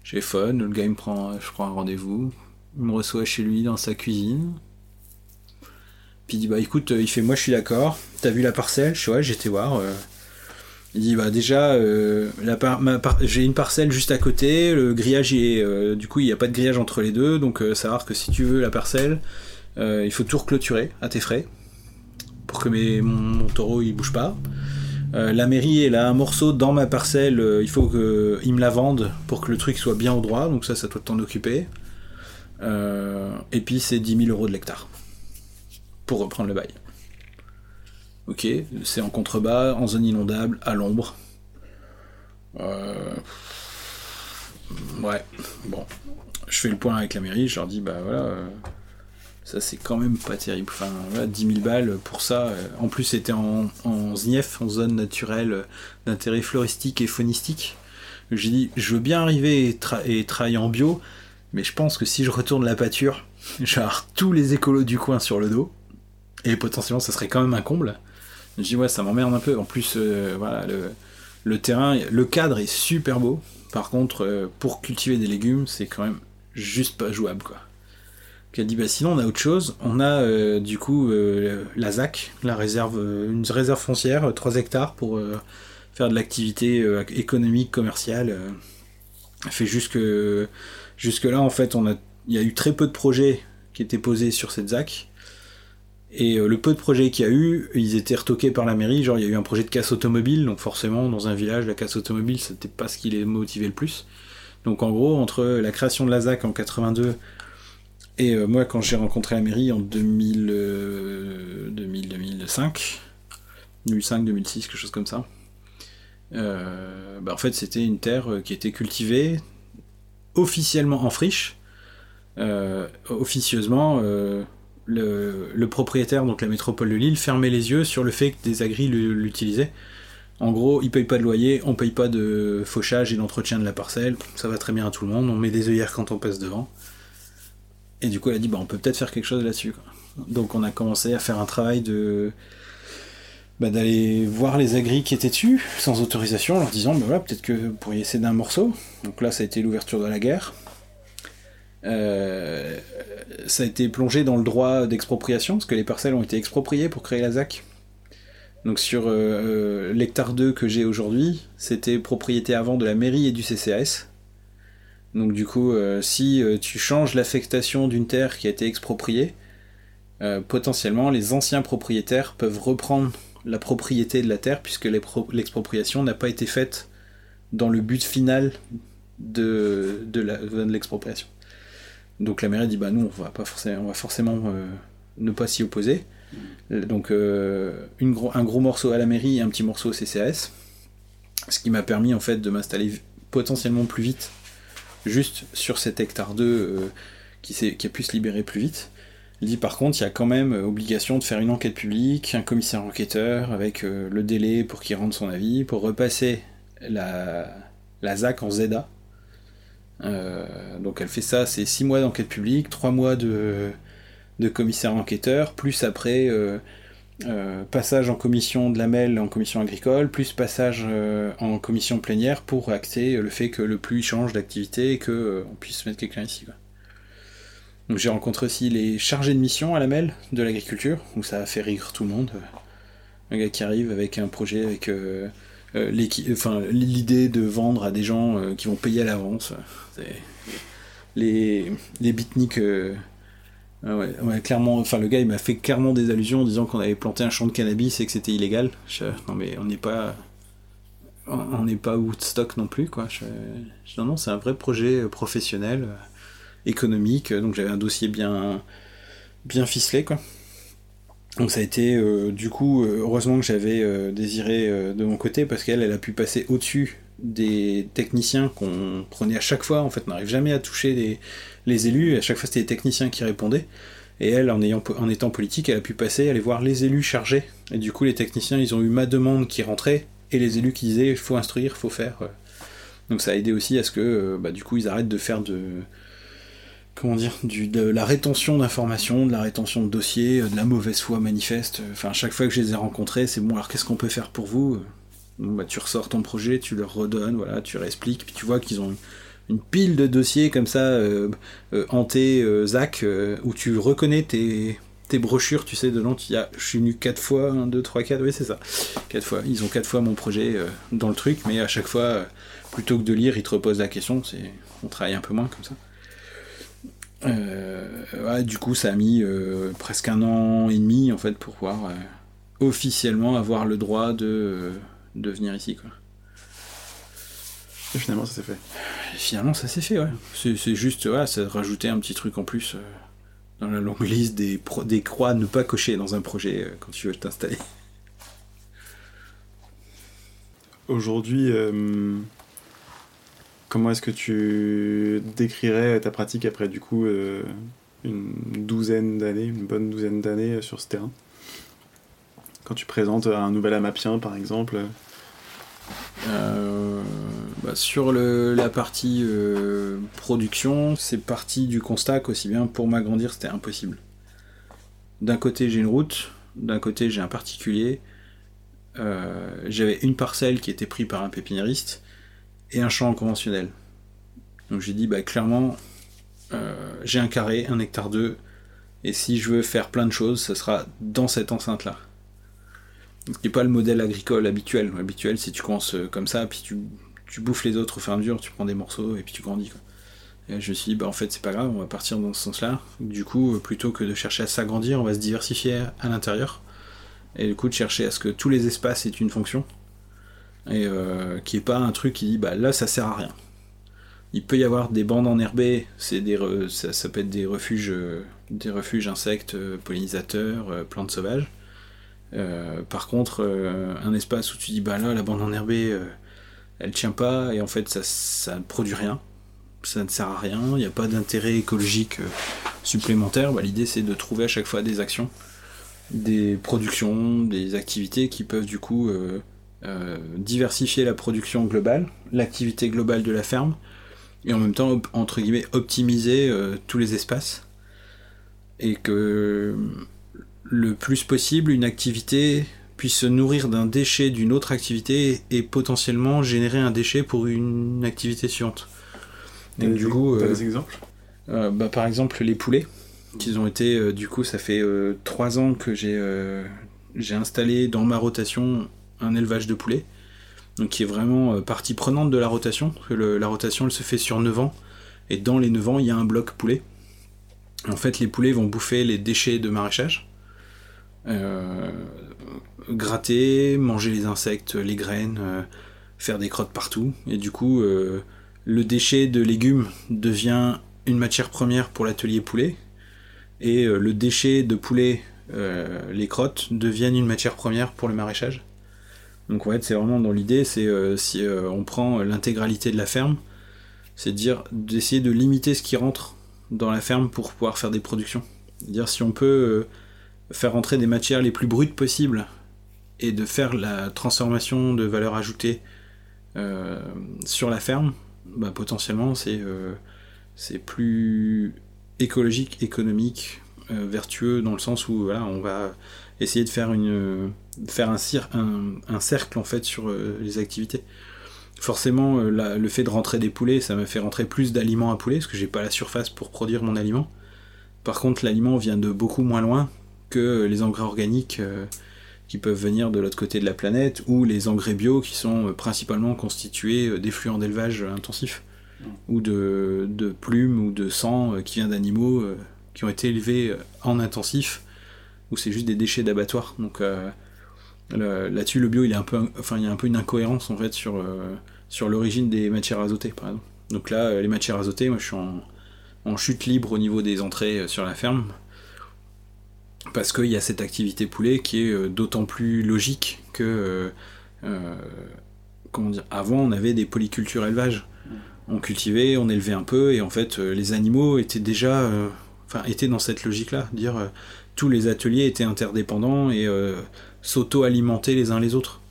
J'ai fun, le gars me prend, je prends un rendez-vous, il me reçoit chez lui dans sa cuisine. Puis il dit bah écoute, euh, il fait moi je suis d'accord, t'as vu la parcelle? Je suis ouais, j'étais voir. Euh. Il dit bah déjà, euh, j'ai une parcelle juste à côté, le grillage est, du coup il n'y a pas de grillage entre les deux, donc savoir que si tu veux la parcelle, il faut tout reclôturer à tes frais pour que mes, mon, taureau il bouge pas. la mairie elle a un morceau dans ma parcelle, il faut qu'ils me la vendent pour que le truc soit bien au droit, donc ça ça doit t'en occuper. et puis c'est 10 000 euros de l'hectare pour reprendre le bail. Ok, c'est en contrebas, en zone inondable, à l'ombre. Euh, ouais, bon. Je fais le point avec la mairie, je leur dis, bah voilà, euh, ça c'est quand même pas terrible. Enfin, voilà, 10 000 balles pour ça. Euh, en plus, c'était en, ZNIEF, en zone naturelle d'intérêt floristique et faunistique. J'ai dit, je veux bien arriver et, travailler en bio, mais je pense que si je retourne la pâture, genre tous les écolos du coin sur le dos. Et potentiellement, ça serait quand même un comble. Je dis, ouais, ça m'emmerde un peu. En plus, euh, voilà, le, terrain, le cadre est super beau. Par contre, euh, pour cultiver des légumes, c'est quand même juste pas jouable, quoi. Qui a dit, bah sinon, on a autre chose. On a, euh, du coup, la ZAC, la réserve, une réserve foncière, 3 hectares pour faire de l'activité économique, commerciale. fait juste que, jusque là, en fait, on a, il y a eu très peu de projets qui étaient posés sur cette ZAC. Et euh, le peu de projets qu'il y a eu, ils étaient retoqués par la mairie. Genre, il y a eu un projet de casse automobile, donc forcément, dans un village, la casse automobile, c'était pas ce qui les motivait le plus. Donc, en gros, entre la création de la ZAC en 82 et euh, moi, quand j'ai rencontré la mairie en 2000, 2000 2005, 2005, 2006, quelque chose comme ça, euh, bah, en fait, c'était une terre qui était cultivée officiellement en friche. officieusement, le, propriétaire, donc la métropole de Lille, fermait les yeux sur le fait que des agris l'utilisaient. En gros, ils payent pas de loyer, on paye pas de fauchage et d'entretien de la parcelle, ça va très bien à tout le monde, on met des œillères quand on passe devant. Et du coup, elle a dit, bah, on peut peut-être faire quelque chose là-dessus. Donc on a commencé à faire un travail de... Bah, d'aller voir les agris qui étaient dessus, sans autorisation, en leur disant, bah, voilà, peut-être que vous pourriez céder un morceau. Donc là, ça a été l'ouverture de la guerre. Euh, ça a été plongé dans le droit d'expropriation, parce que les parcelles ont été expropriées pour créer la ZAC. Donc sur euh, euh, l'hectare 2 que j'ai aujourd'hui, c'était propriété avant de la mairie et du CCAS. Donc du coup, si tu changes l'affectation d'une terre qui a été expropriée, potentiellement les anciens propriétaires peuvent reprendre la propriété de la terre puisque l'expropriation n'a pas été faite dans le but final de, de l'expropriation. Donc la mairie dit bah nous on va pas forcément, on va forcément euh, ne pas s'y opposer. Donc euh, un gros morceau à la mairie et un petit morceau au CCAS, ce qui m'a permis en fait de m'installer potentiellement plus vite, juste sur cet hectare 2 euh, qui, a pu se libérer plus vite. Il dit par contre il y a quand même obligation de faire une enquête publique, un commissaire enquêteur avec le délai pour qu'il rende son avis, pour repasser la, ZAC en ZA. donc elle fait ça, c'est 6 mois d'enquête publique, 3 mois de commissaire enquêteur, plus après passage en commission de la MEL, en commission agricole, plus passage en commission plénière pour acter le fait que le plus change d'activité et qu'on on puisse mettre quelqu'un ici. Donc j'ai rencontré aussi les chargés de mission à la MEL de l'agriculture, où ça a fait rire tout le monde. Un gars qui arrive avec un projet avec euh, euh, l'idée de vendre à des gens euh, qui vont payer à l'avance. Les, les beatniks. Ouais, clairement, enfin le gars il m'a fait clairement des allusions en disant qu'on avait planté un champ de cannabis et que c'était illégal. non mais on n'est pas, on n'est pas Woodstock non plus quoi. non non c'est un vrai projet professionnel économique, donc j'avais un dossier bien, bien ficelé, quoi. Donc ça a été, euh, du coup, euh, heureusement que j'avais euh, désiré de mon côté, parce qu'elle, elle a pu passer au-dessus des techniciens qu'on prenait à chaque fois, en fait, on n'arrive jamais à toucher les, les élus, et à chaque fois c'était les techniciens qui répondaient. Et elle, en, ayant, en étant politique, elle a pu passer, aller voir les élus chargés. Et du coup, les techniciens, ils ont eu ma demande qui rentrait, et les élus qui disaient, il faut instruire, faut faire. Donc ça a aidé aussi à ce que, bah, du coup, ils arrêtent de faire de, comment dire, du, de la rétention d'informations, de la rétention de dossiers, euh, de la mauvaise foi manifeste. Enfin, à chaque fois que je les ai rencontrés, c'est bon, alors qu'est-ce qu'on peut faire pour vous bah, Tu ressors ton projet, tu leur redonnes, voilà, tu leur expliques, puis tu vois qu'ils ont une pile de dossiers comme ça, euh, euh hantés, euh, ZAC, où tu reconnais tes, brochures, tu sais, dedans, tu y a, je suis venu 4 fois, 1, 2, 3, 4, oui, c'est ça, 4 fois. Ils ont 4 fois mon projet dans le truc, mais à chaque fois, plutôt que de lire, ils te reposent la question, c'est, on travaille un peu moins comme ça. Du coup, ça a mis presque un an et demi en fait pour pouvoir officiellement avoir le droit de, de venir ici. Quoi. Et finalement, ça s'est fait. finalement, ça s'est fait, ouais. C'est, juste, ouais, ça rajouter un petit truc en plus dans la longue liste des, des croix à ne pas cocher dans un projet quand tu veux t'installer. Aujourd'hui, Comment est-ce que tu décrirais ta pratique après du coup euh, une douzaine d'années, une bonne douzaine d'années sur ce terrain? Quand tu présentes un nouvel amapien par exemple euh, bah, sur la partie euh, production, c'est parti du constat qu'aussi bien pour m'agrandir c'était impossible. D'un côté j'ai une route, d'un côté j'ai un particulier, j'avais une parcelle qui était prise par un pépiniériste, et un champ conventionnel. Donc j'ai dit, bah clairement, euh, j'ai un carré, un hectare 2, et si je veux faire plein de choses, ce sera dans cette enceinte-là. Ce qui n'est pas le modèle agricole habituel. Habituel, si tu commences euh, comme ça, puis tu, tu bouffes les autres au fur et à mesure, tu prends des morceaux et puis tu grandis. Et je me suis dit, bah en fait, c'est pas grave, on va partir dans ce sens-là. Du coup, euh, plutôt que de chercher à s'agrandir, on va se diversifier à l'intérieur. Et du coup, de chercher à ce que tous les espaces aient une fonction et euh, qui est pas un truc qui dit bah là ça sert à rien. Il peut y avoir des bandes enherbées, c'est des ça, peut être des refuges euh, des refuges insectes, pollinisateurs, plantes sauvages. Par contre, un espace où tu dis bah là la bande enherbée elle tient pas et en fait ça, ne produit rien, ça ne sert à rien, il n'y a pas d'intérêt écologique supplémentaire, bah, l'idée c'est de trouver à chaque fois des actions, des productions, des activités qui peuvent du coup euh, diversifier la production globale, l'activité globale de la ferme, et en même temps, entre guillemets, optimiser euh, tous les espaces. Et que le plus possible, une activité puisse se nourrir d'un déchet d'une autre activité et potentiellement générer un déchet pour une activité suivante. Et du coup, des exemples? bah, Par exemple, les poulets, qui ont été, du coup, ça fait trois ans que j'ai j'ai installé dans ma rotation un élevage de poulets, donc qui est vraiment euh, partie prenante de la rotation. la rotation elle se fait sur 9 ans, et dans les 9 ans il y a un bloc poulet. En fait les poulets vont bouffer les déchets de maraîchage, euh, gratter, manger les insectes, les graines, euh, faire des crottes partout, et du coup le déchet de légumes devient une matière première pour l'atelier poulet, et le déchet de poulet, les crottes, deviennent une matière première pour le maraîchage. Donc ouais, c'est vraiment dans l'idée, c'est euh, si euh, on prend l'intégralité de la ferme, c'est dire d'essayer de limiter ce qui rentre dans la ferme pour pouvoir faire des productions. Dire si on peut euh, faire rentrer des matières les plus brutes possibles et de faire la transformation de valeur ajoutée sur la ferme, bah, potentiellement c'est c'est plus écologique, économique, vertueux dans le sens où voilà, on va essayer de faire une faire un, un, cercle en fait sur les activités. Forcément le fait de rentrer des poulets ça me fait rentrer plus d'aliments à poulet parce que j'ai pas la surface pour produire mon aliment. Par contre, l'aliment vient de beaucoup moins loin que les engrais organiques euh, qui peuvent venir de l'autre côté de la planète ou les engrais bio qui sont euh, principalement constitués euh, d'effluents d'élevage intensif mm. ou de, plumes ou de sang qui vient d'animaux qui ont été élevés en intensif ou c'est juste des déchets d'abattoir. Donc là-dessus, le bio, il, est un peu, enfin, il y a un peu une incohérence en fait sur, sur l'origine des matières azotées, par exemple. Donc là, les matières azotées, moi je suis en, en chute libre au niveau des entrées sur la ferme. Parce qu'il y a cette activité poulet qui est euh, d'autant plus logique que. Euh, comment dire Avant, on avait des polycultures élevage. On cultivait, on élevait un peu, et en fait, les animaux étaient déjà. Enfin, étaient dans cette logique-là. Dire tous les ateliers étaient interdépendants et s'auto-alimentaient les uns les autres.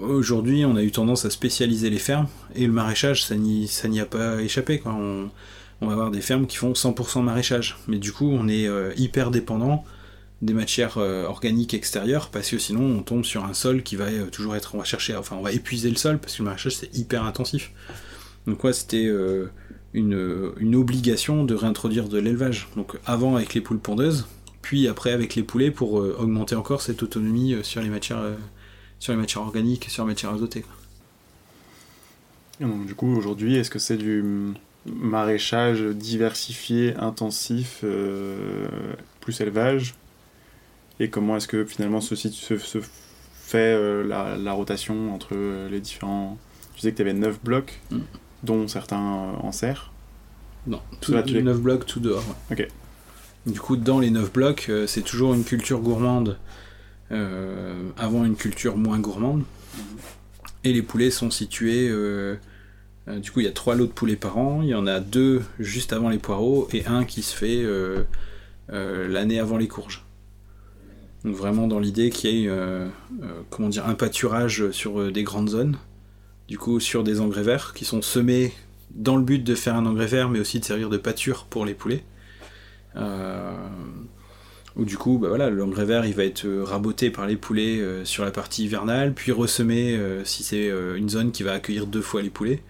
Aujourd'hui, on a eu tendance à spécialiser les fermes et le maraîchage, ça n'y a pas échappé. On va avoir des fermes qui font 100% maraîchage. Mais du coup, on est euh, hyper dépendant des matières euh, organiques extérieures parce que sinon on tombe sur un sol qui va euh, toujours être on va chercher enfin on va épuiser le sol parce que le maraîchage c'est hyper intensif. Donc c'était une, obligation de réintroduire de l'élevage. Donc avant avec les poules pondeuses puis après avec les poulets pour augmenter encore cette autonomie sur les matières organiques sur les matières azotées du coup aujourd'hui est-ce que c'est du maraîchage diversifié, intensif, euh, plus élevage Et comment est-ce que finalement ceci se, se fait euh, la, rotation entre les différents... Tu disais que tu avais 9 blocs, mm. dont certains en serre Non, tous les 9 blocs tout dehors. Ok. Du coup, dans les 9 blocs, euh, c'est toujours une culture gourmande avant une culture moins gourmande. Et les poulets sont situés euh, du coup, il y a trois lots de poulets par an. Il y en a deux juste avant les poireaux et un qui se fait euh, euh, l'année avant les courges. Donc vraiment dans l'idée qu'il y ait comment dire, un pâturage sur des grandes zones, du coup sur des engrais verts qui sont semés dans le but de faire un engrais vert mais aussi de servir de pâture pour les poulets. Où du coup, bah voilà, l'engrais vert il va être raboté par les poulets sur la partie hivernale, puis ressemé si c'est une zone qui va accueillir deux fois les poulets.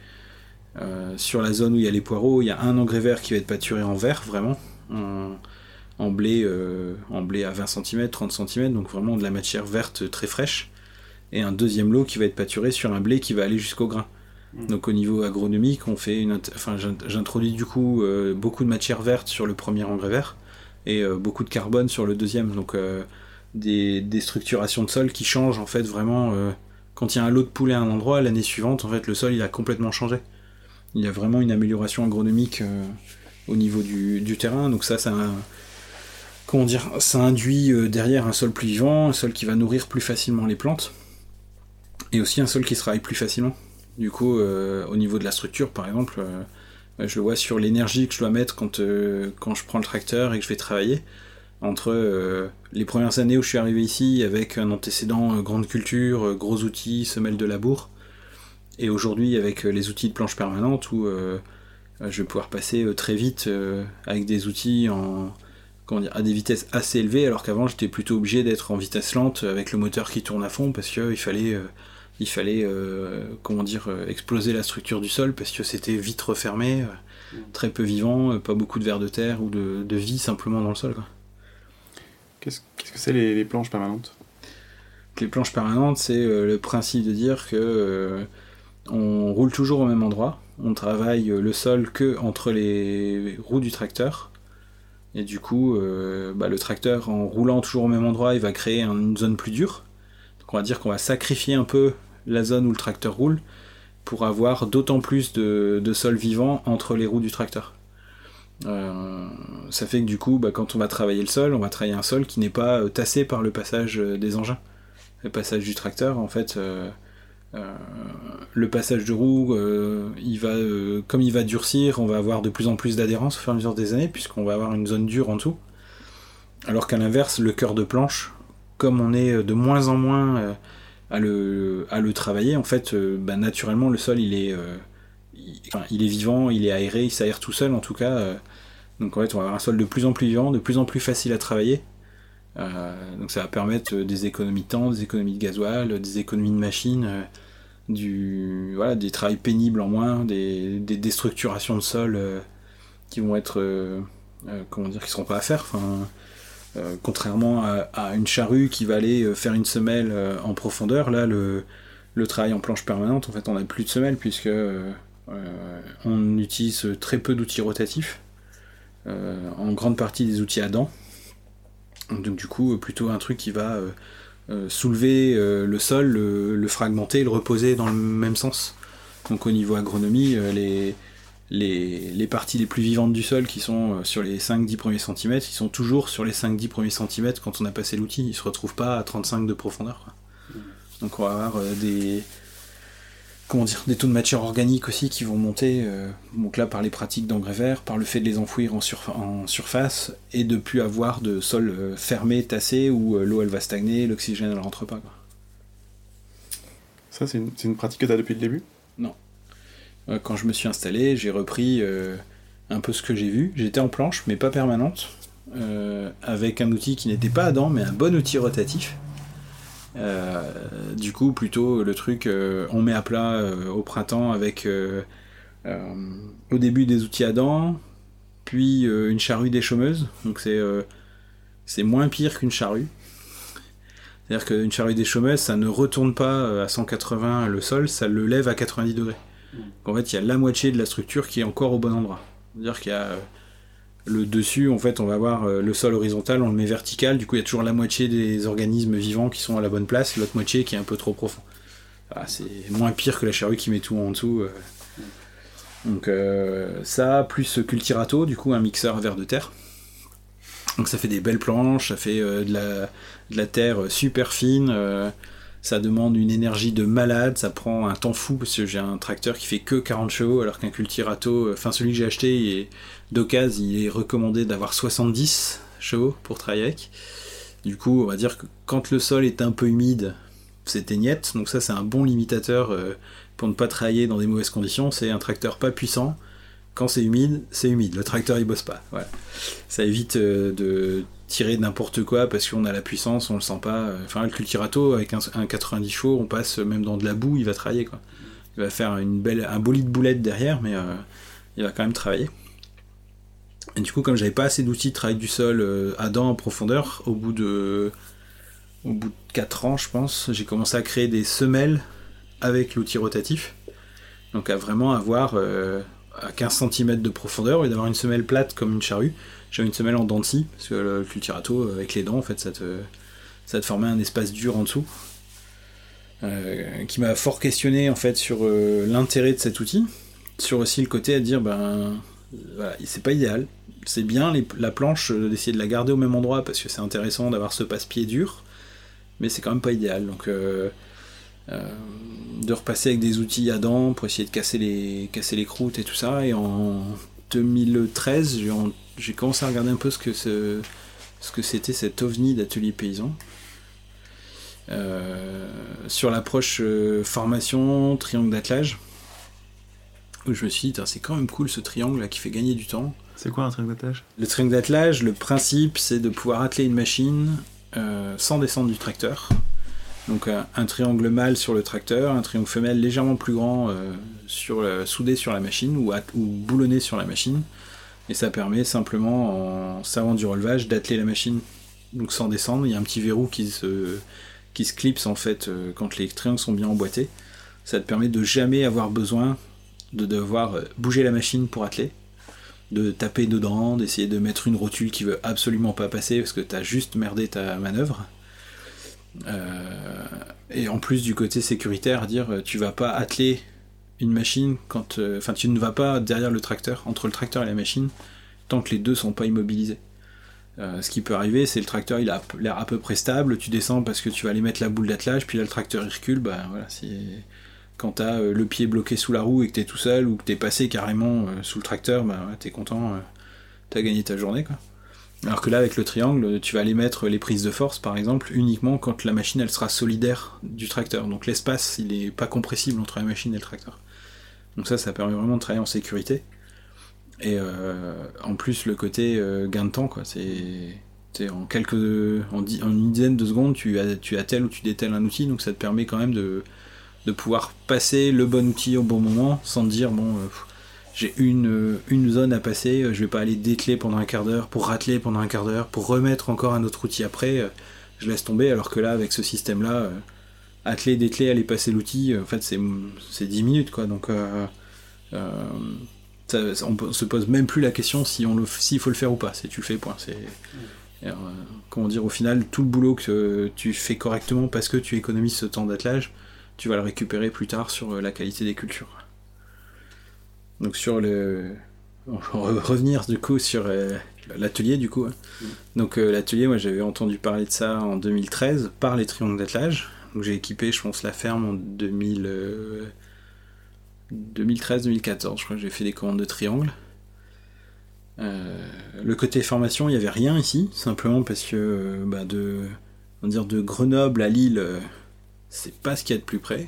Euh, sur la zone où il y a les poireaux, il y a un engrais vert qui va être pâturé en vert, vraiment, en, blé, euh, en blé à 20 cm, 30 cm, donc vraiment de la matière verte très fraîche. Et un deuxième lot qui va être pâturé sur un blé qui va aller jusqu'au grain. Mmh. Donc au niveau agronomique, on fait une, enfin, j'introduis du coup euh, beaucoup de matière verte sur le premier engrais vert et beaucoup de carbone sur le deuxième. Donc des, des, structurations de sol qui changent en fait vraiment. quand il y a un lot de poulet à un endroit, l'année suivante, en fait, le sol il a complètement changé il y a vraiment une amélioration agronomique euh, au niveau du, terrain. Donc ça, ça, induit euh, derrière un sol plus vivant, un sol qui va nourrir plus facilement les plantes, et aussi un sol qui se travaille plus facilement. Du coup, euh, au niveau de la structure, par exemple, je le vois sur l'énergie que je dois mettre quand, quand je prends le tracteur et que je vais travailler. Entre les premières années où je suis arrivé ici avec un antécédent grande culture, gros outils, semelle de labour, et aujourd'hui, avec euh, les outils de planche permanente, où euh, je vais pouvoir passer euh, très vite avec des outils en, à des vitesses assez élevées, alors qu'avant j'étais plutôt obligé d'être en vitesse lente avec le moteur qui tourne à fond parce qu'il fallait, il fallait comment dire, exploser la structure du sol parce que c'était vite refermé, très peu vivant, pas beaucoup de vers de terre ou de, vie simplement dans le sol. Qu'est-ce que c'est les, planches permanentes? Les planches permanentes, c'est le principe de dire que on roule toujours au même endroit. On travaille le sol que entre les roues du tracteur. Et du coup, euh, bah, le tracteur, en roulant toujours au même endroit, il va créer une zone plus dure. Donc on va dire qu'on va sacrifier un peu la zone où le tracteur roule pour avoir d'autant plus de, sol vivant entre les roues du tracteur. Euh, ça fait que du coup, bah, quand on va travailler le sol, on va travailler un sol qui n'est pas euh, tassé par le passage des engins. Le passage du tracteur, en fait, euh, le passage de roue, euh, il va, euh, comme il va durcir, on va avoir de plus en plus d'adhérence au fur et à mesure des années, puisqu'on va avoir une zone dure en dessous. Alors qu'à l'inverse, le cœur de planche, comme on est de moins en moins à le, à le travailler, en fait, bah, naturellement, le sol, il est, il, est vivant, il est aéré, il s'aère tout seul, en tout cas. donc, en fait, on va avoir un sol de plus en plus vivant, de plus en plus facile à travailler. donc, ça va permettre des économies de temps, des économies de gasoil, des économies de machines du voilà des travails pénibles en moins, des, déstructurations de sol euh, qui vont être euh, euh, comment dire qui seront pas à faire. Contrairement à, une charrue qui va aller faire une semelle en profondeur, là le, le travail en planche permanente, en fait, on n'a plus de semelle puisque on utilise très peu d'outils rotatifs, en grande partie des outils à dents. Donc du coup, plutôt un truc qui va euh, soulever euh, le sol, le, fragmenter, le reposer dans le même sens. Donc au niveau agronomie, euh, les, les, parties les plus vivantes du sol qui sont sur les 5-10 premiers centimètres, ils sont toujours sur les 5-10 premiers centimètres quand on a passé l'outil, ils se retrouvent pas à 35 de profondeur. Mmh. Donc on va avoir des, comment dire, des taux de matière organique aussi qui vont monter, euh, donc là par les pratiques d'engrais verts, par le fait de les enfouir en, surface et de plus avoir de sol euh, fermé, tassé où euh, l'eau elle va stagner, l'oxygène elle rentre pas. Ça c'est une, pratique que tu as depuis le début? Non. quand je me suis installé, j'ai repris un peu ce que j'ai vu. J'étais en planche mais pas permanente, avec un outil qui n'était pas à dents mais un bon outil rotatif du coup, plutôt le truc, euh, on met à plat euh, au printemps avec au début des outils à dents, puis une charrue des chômeuses. Donc c'est c'est moins pire qu'une charrue. C'est-à-dire qu'une charrue des chômeuses, ça ne retourne pas à 180 le sol, ça le lève à 90 degrés. Donc en fait, il y a la moitié de la structure qui est encore au bon endroit. C'est-à-dire qu'il y a le dessus, en fait, on va avoir euh, le sol horizontal, on le met vertical, du coup il y a toujours la moitié des organismes vivants qui sont à la bonne place, l'autre moitié qui est un peu trop profond. Ah, c'est moins pire que la charrue qui met tout en dessous. Euh. Donc euh, ça, plus Cultirato, du coup un mixeur à verre de terre. Donc ça fait des belles planches, ça fait de, la, terre super fine, ça demande une énergie de malade, ça prend un temps fou parce que j'ai un tracteur qui fait que 40 chevaux alors qu'un Cultirato, enfin celui que j'ai acheté, d'occasion il est recommandé d'avoir 70 chevaux pour avec. Du coup, on va dire que quand le sol est un peu humide, c'est éniette, donc ça c'est un bon limitateur euh, pour ne pas travailler dans des mauvaises conditions. C'est un tracteur pas puissant. Quand c'est humide, c'est humide. Le tracteur il bosse pas. Ça évite euh, de tirer n'importe quoi parce qu'on a la puissance, on le sent pas. Enfin, le cultirato avec un, 90 chevaux, on passe même dans de la boue, il va travailler quoi. Il va faire un beau lit de boulettes derrière, mais euh, il va quand même travailler. Et du coup, comme j'avais pas assez d'outils de travail du sol euh, à dents en profondeur, au bout de au bout de 4 ans, je pense, j'ai commencé à créer des semelles avec l'outil rotatif. Donc à vraiment avoir euh, à 15 cm de profondeur, et d'avoir une semelle plate comme une charrue, j'avais une semelle en dents de parce que le cultirato, avec les dents, en fait, ça te, ça te formait un espace dur en dessous. Euh, qui m'a fort questionné en fait sur euh, l'intérêt de cet outil, sur aussi le côté à dire ben voilà, c'est pas idéal, c'est bien la planche euh, d'essayer de la garder au même endroit parce que c'est intéressant d'avoir ce passe-pied dur, mais c'est quand même pas idéal. Donc de repasser avec des outils à dents pour essayer de casser les, casser les croûtes et tout ça. Et en 2013, j'ai commencé à regarder un peu ce que ce, que c'était cet ovni d'atelier paysan. Euh, sur l'approche euh, formation, triangle d'attelage, où je me suis dit, c'est quand même cool ce triangle là qui fait gagner du temps. C'est quoi un triangle d'attelage Le triangle d'attelage, le principe c'est de pouvoir atteler une machine euh, sans descendre du tracteur. Donc un, triangle mâle sur le tracteur, un triangle femelle légèrement plus grand sur, soudé sur la machine ou, ou boulonné sur la machine. Et ça permet simplement, en servant du relevage, d'atteler la machine donc sans descendre. Il y a un petit verrou qui se, qui se clipse en fait euh, quand les triangles sont bien emboîtés. Ça te permet de jamais avoir besoin de devoir euh, bouger la machine pour atteler, de taper dedans, d'essayer de mettre une rotule qui veut absolument pas passer parce que tu as juste merdé ta manœuvre. Euh, et en plus du côté sécuritaire, dire tu vas pas atteler une machine quand. Euh, enfin, tu ne vas pas derrière le tracteur, entre le tracteur et la machine, tant que les deux sont pas immobilisés. Euh, ce qui peut arriver, c'est le tracteur il a l'air à peu près stable, tu descends parce que tu vas aller mettre la boule d'attelage, puis là le tracteur il recule, bah voilà, quand tu as euh, le pied bloqué sous la roue et que tu es tout seul ou que tu es passé carrément sous le tracteur, bah ouais, tu es content, tu as gagné ta journée quoi. Alors que là, avec le triangle, tu vas aller mettre les prises de force, par exemple, uniquement quand la machine elle sera solidaire du tracteur. Donc l'espace, il n'est pas compressible entre la machine et le tracteur. Donc ça, ça permet vraiment de travailler en sécurité. Et euh, en plus, le côté euh, gain de temps, quoi. C'est en quelques, en, une dizaine de secondes, tu, as, tu attelles ou tu dételles un outil, donc ça te permet quand même de, de pouvoir passer le bon outil au bon moment, sans dire bon. Euh, j'ai une, une zone à passer, je vais pas aller dételer pendant un quart d'heure, pour rateler pendant un quart d'heure, pour remettre encore un autre outil après, je laisse tomber, alors que là, avec ce système-là, atteler, dételer, aller passer l'outil, en fait, c'est 10 minutes, quoi. Donc, euh, euh, on, se pose même plus la question si on s'il faut le faire ou pas, c'est tu le fais, point. C'est, euh, comment dire, au final, tout le boulot que tu fais correctement parce que tu économises ce temps d'attelage, tu vas le récupérer plus tard sur la qualité des cultures. Donc, sur le. revenir du coup sur l'atelier du coup. Hein. Mm. Donc l'atelier, moi j'avais entendu parler de ça en 2013 par les triangles d'attelage. Donc j'ai équipé, je pense, la ferme en 2000, 2013-2014. Je crois que j'ai fait des commandes de triangle. Euh, le côté formation, il n'y avait rien ici, simplement parce que euh, bah, de, on dire de Grenoble à Lille, euh, c'est pas ce qu'il y a de plus près.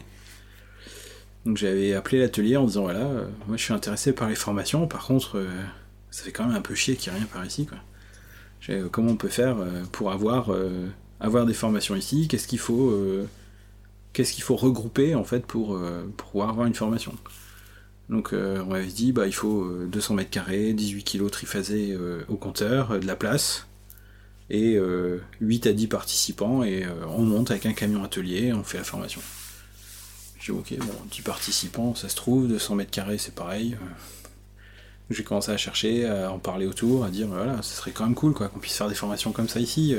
Donc j'avais appelé l'atelier en disant voilà, moi je suis intéressé par les formations, par contre, ça fait quand même un peu chier qu'il n'y ait rien par ici. Quoi. comment on peut faire pour avoir des formations ici, qu'est-ce qu'il faut, euh, regrouper en fait pour, euh, avoir une formation? Donc euh, on m'avait dit bah il faut 200 mètres carrés, 18 kg triphasés au compteur, de la place, et 8 à 10 participants, et on monte avec un camion atelier, on fait la formation. J'ai ok, bon, 10 participants, ça se trouve, 200 mètres carrés c'est pareil. J'ai commencé à chercher, à en parler autour, à dire voilà, ce serait quand même cool quoi qu'on puisse faire des formations comme ça ici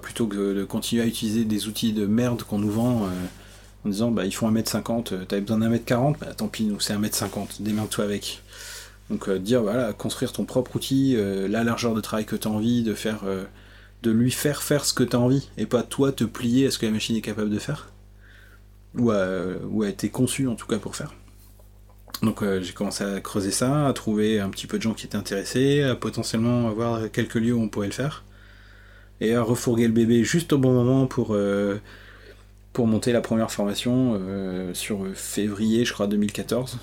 plutôt que de continuer à utiliser des outils de merde qu'on nous vend euh, en disant bah il faut 1m50, euh, t'avais besoin d'un mètre 40, bah tant pis, nous c'est 1m50, démerde-toi avec. Donc euh, dire voilà, construire ton propre outil, la largeur de travail que tu as envie, de faire de lui faire faire ce que tu as envie, et pas toi te plier à ce que la machine est capable de faire. Ou a, été conçu en tout cas pour faire. Donc j'ai commencé à creuser ça, à trouver un petit peu de gens qui étaient intéressés, à potentiellement avoir quelques lieux où on pourrait le faire et à refourguer le bébé juste au bon moment pour, euh, monter la première formation euh, sur février, je crois, 2014,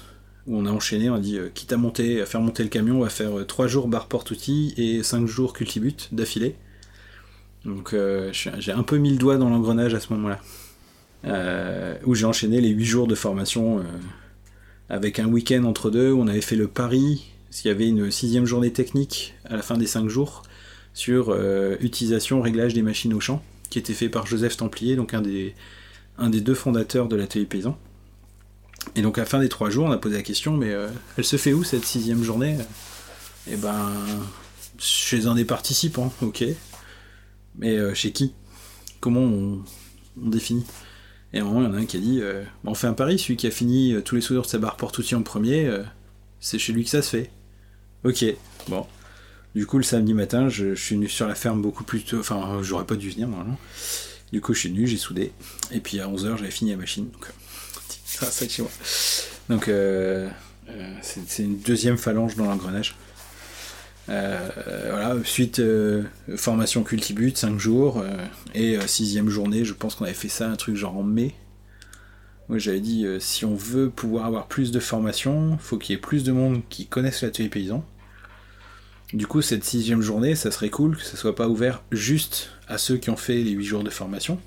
où on a enchaîné, on a dit, euh, quitte à, monter, à faire monter le camion, on va faire 3 jours bar porte-outil et 5 jours cultibut d'affilée. Donc j'ai un peu mis le doigt dans l'engrenage à ce moment-là. où j'ai enchaîné les 8 jours de formation avec un week-end entre deux, où on avait fait le pari, s'il y avait une sixième journée technique à la fin des 5 jours, sur euh, utilisation, réglage des machines au champ, qui était fait par Joseph Templier, donc un des, un des deux fondateurs de l'atelier paysan. Et donc à la fin des trois jours, on a posé la question, mais euh, elle se fait où cette sixième journée? Eh ben, chez un des participants, ok. Mais euh, chez qui? Comment on, définit? Et à il y en a un qui a dit, on fait un pari, celui qui a fini tous les soudures de sa barre porte-outil en premier, c'est chez lui que ça se fait. Ok, bon. Du coup, le samedi matin, je, suis venu sur la ferme beaucoup plus tôt. Enfin, j'aurais pas dû venir normalement. Du coup, je suis venu, j'ai soudé. Et puis à 11h, j'avais fini la machine. Euh. Donc, euh, euh, c'est une deuxième phalange dans l'engrenage. voilà, suite formation cultibut, 5 jours. et sixième journée, je pense qu'on avait fait ça, un truc genre en mai. Moi, j'avais dit, si on veut pouvoir avoir plus de formation, faut qu'il y ait plus de monde qui connaissent l'atelier paysan. Du coup, cette sixième journée, ça serait cool que ça soit pas ouvert juste à ceux qui ont fait les huit jours de formation,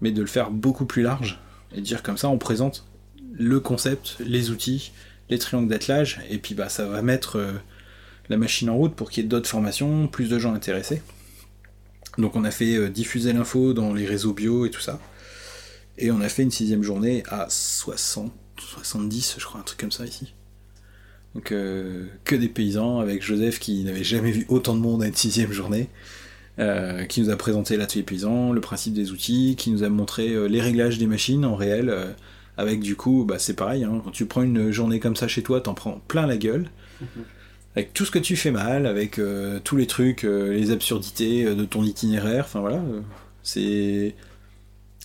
mais de le faire beaucoup plus large et dire comme ça, on présente le concept, les outils, les triangles d'attelage, et puis bah ça va mettre euh, la machine en route pour qu'il y ait d'autres formations, plus de gens intéressés. Donc on a fait euh, diffuser l'info dans les réseaux bio et tout ça. Et on a fait une sixième journée à 60, 70, je crois, un truc comme ça ici. Donc euh, que des paysans, avec Joseph qui n'avait jamais vu autant de monde à une sixième journée, euh, qui nous a présenté l'atelier paysan, le principe des outils, qui nous a montré euh, les réglages des machines en réel, avec du coup, bah, c'est pareil, hein, quand tu prends une journée comme ça chez toi, t'en prends plein la gueule. Avec tout ce que tu fais mal, avec tous les trucs, les absurdités de ton itinéraire, enfin voilà, c'est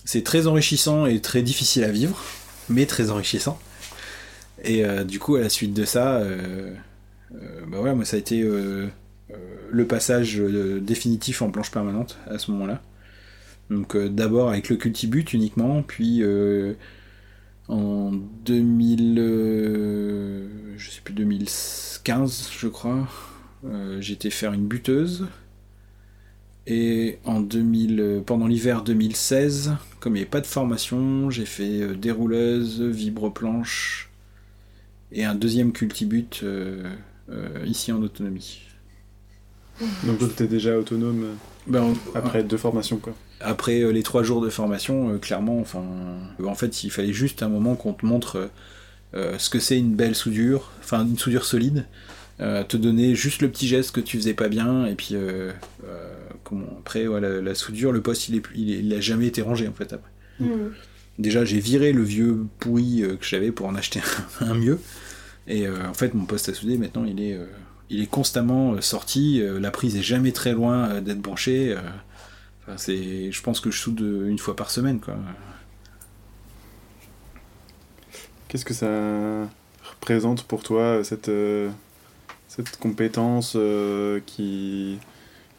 c'est très enrichissant et très difficile à vivre, mais très enrichissant. Et euh, du coup, à la suite de ça, euh, euh, bah ouais, moi ça a été le passage euh, définitif en planche permanente à ce moment-là. Donc euh, d'abord avec le cultibut uniquement, puis euh, en 2000, je sais plus 2015 je crois, j'étais faire une buteuse. Et en 2000, euh, pendant l'hiver 2016, comme il n'y avait pas de formation, j'ai fait dérouleuse, vibre-planche et un deuxième cultibut ici en autonomie. Donc toi, t'étais déjà autonome Ben, après deux formations, quoi. après euh, les trois jours de formation, euh, clairement, enfin, euh, en fait, il fallait juste un moment qu'on te montre euh, euh, ce que c'est une belle soudure, enfin une soudure solide, euh, te donner juste le petit geste que tu faisais pas bien, et puis euh, euh, comment, après, voilà, la soudure, le poste, il, est, plus- il, est- il a jamais été rangé en fait après. Hmm. Déjà, j'ai viré le vieux pourri euh, que j'avais pour en acheter un, un mieux, et euh, en fait, mon poste à souder maintenant, il est, euh, il est constamment euh, sorti, euh, la prise est jamais très loin euh, d'être branchée. c'est, je pense que je soude une fois par semaine. Qu'est-ce que ça représente pour toi, cette, cette compétence qui,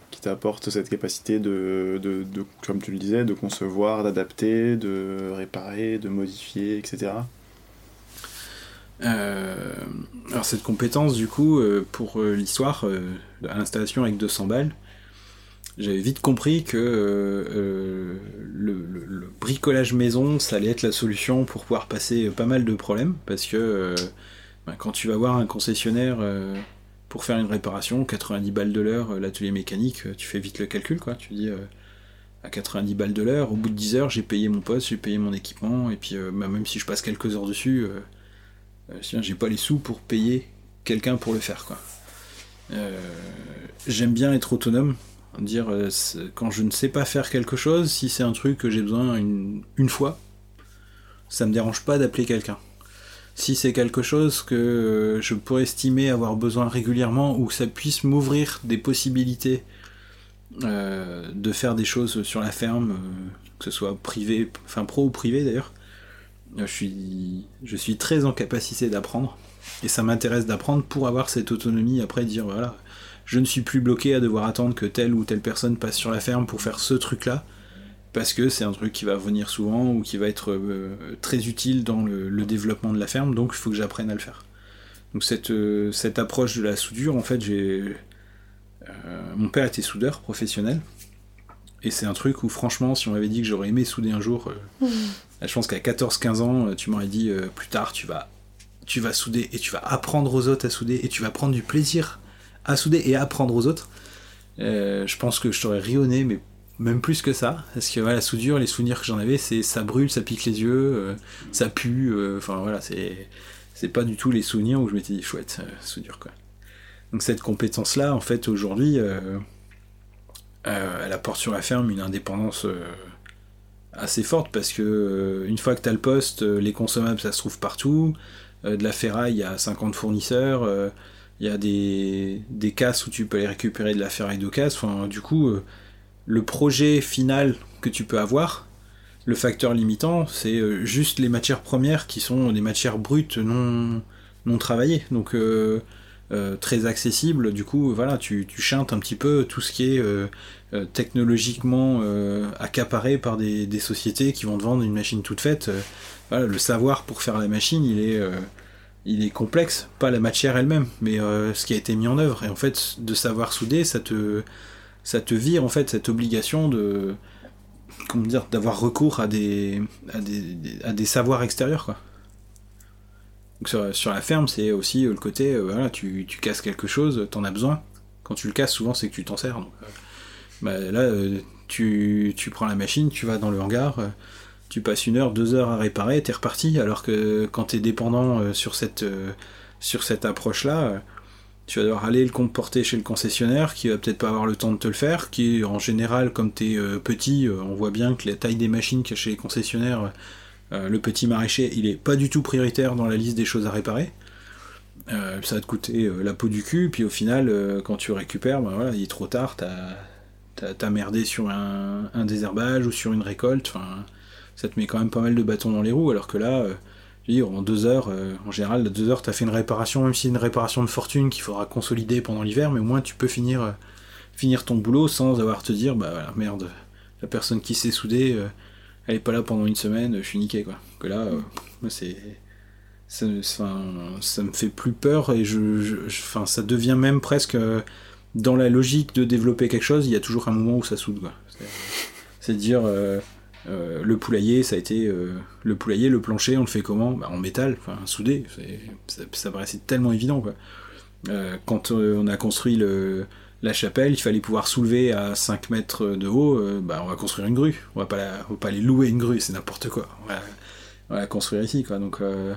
qui t'apporte cette capacité de, de, de, comme tu le disais, de concevoir, d'adapter, de réparer, de modifier, etc. Euh, alors cette compétence, du coup, euh, pour euh, l'histoire, à l'installation avec 200 balles, j'avais vite compris que le, bricolage maison, ça allait être la solution pour pouvoir passer pas mal de problèmes, parce que bah, quand tu vas voir un concessionnaire pour faire une réparation, 90 balles de l'heure, l'atelier mécanique, tu fais vite le calcul, quoi. Tu dis à 90 balles de l'heure, au bout de 10 heures, j'ai payé mon poste, j'ai payé mon équipement, et puis bah, même si je passe quelques heures dessus, j'ai pas les sous pour payer quelqu'un pour le faire, quoi. Euh, J'aime bien être autonome, dire euh, quand je ne sais pas faire quelque chose, si c'est un truc que j'ai besoin une, une fois, ça me dérange pas d'appeler quelqu'un. Si c'est quelque chose que euh, je pourrais estimer avoir besoin régulièrement ou que ça puisse m'ouvrir des possibilités euh, de faire des choses sur la ferme, euh, que ce soit privé, enfin pro ou privé d'ailleurs, euh, je suis, très en capacité d'apprendre et ça m'intéresse d'apprendre pour avoir cette autonomie après dire voilà je ne suis plus bloqué à devoir attendre que telle ou telle personne passe sur la ferme pour faire ce truc là parce que c'est un truc qui va revenir souvent ou qui va être euh, très utile dans le, développement de la ferme donc il faut que j'apprenne à le faire. Donc cette, euh, approche de la soudure en fait j'ai euh, mon père était soudeur professionnel et c'est un truc où franchement si on m'avait dit que j'aurais aimé souder un jour euh, je pense qu'à 14-15 ans, euh, tu m'aurais dit euh, plus tard, tu vas, tu vas souder et tu vas apprendre aux autres à souder et tu vas prendre du plaisir à souder et à apprendre aux autres. Euh, je pense que je t'aurais rionné, mais même plus que ça. Parce que voilà, la soudure, les souvenirs que j'en avais, c'est ça brûle, ça pique les yeux, ça pue. Enfin voilà, c'est c'est pas du tout les souvenirs où je m'étais dit chouette, soudure quoi. Donc cette compétence-là, en fait, aujourd'hui, elle apporte sur la ferme une indépendance. euh, assez forte parce que euh, une fois que tu as le poste, euh, les consommables ça se trouve partout. Euh, de la ferraille, il y a 50 fournisseurs. euh, Il y a des, des casses où tu peux aller récupérer de la ferraille de casse. Enfin, du coup, euh, le projet final que tu peux avoir, le facteur limitant, c'est euh, juste les matières premières qui sont des matières brutes non, non travaillées. Donc, euh, euh, très accessible. Du coup, voilà, tu, chantes un petit peu tout ce qui est euh, euh, technologiquement accaparé par des, des sociétés qui vont te vendre une machine toute faite. Voilà, le savoir pour faire la machine, il est, il est complexe, pas la matière elle-même, mais ce qui a été mis en œuvre. Et en fait, de savoir souder, ça te, ça te vire en fait cette obligation de, comment dire, d'avoir recours à des, à des- à des savoirs extérieurs, quoi. Sur, la ferme, c'est aussi euh, le côté, euh, voilà, tu, tu casses quelque chose, t'en as besoin. Quand tu le casses, souvent, c'est que tu t'en sers. Donc, euh, bah, là, tu, tu prends la machine, tu vas dans le hangar, tu passes une heure, deux heures à réparer, t'es reparti. Alors que quand t'es dépendant sur cette, cette approche-là, tu vas devoir aller le comporter chez le concessionnaire, qui va peut-être pas avoir le temps de te le faire, qui en général, comme t'es euh, petit, on voit bien que la taille des machines qu'il y a chez les concessionnaires, euh, le petit maraîcher, il est pas du tout prioritaire dans la liste des choses à réparer. Euh, ça va te coûter euh, la peau du cul, puis au final, quand tu récupères, ben il est trop tard, t'as merdé sur un, un désherbage ou sur une récolte, ça te met quand même pas mal de bâtons dans les roues, alors que là, en deux heures, en général, deux heures, t'as fait une réparation, même si c'est une réparation de fortune qu'il faudra consolider pendant l'hiver, mais au moins tu peux finir, finir ton boulot sans avoir à te dire, bah voilà, merde, la personne qui s'est soudée, elle est pas là pendant une semaine, je suis niqué quoi. Que là, euh, moi, c'est. Ça, me fait plus peur et je, enfin, ça devient même presque euh, dans la logique de développer quelque chose, il y a toujours un moment où ça soude. C'est- dire euh, le poulailler, ça a été le poulailler, le plancher, on le fait comment? Bah, En métal, enfin soudé. Ça, ça paraissait tellement évident quoi. Quand on a construit le, la chapelle, il fallait pouvoir soulever à 5 mètres de haut, euh, bah, on va construire une grue. On va pas, aller louer une grue, c'est n'importe quoi. On va, la construire ici, quoi. Donc, euh,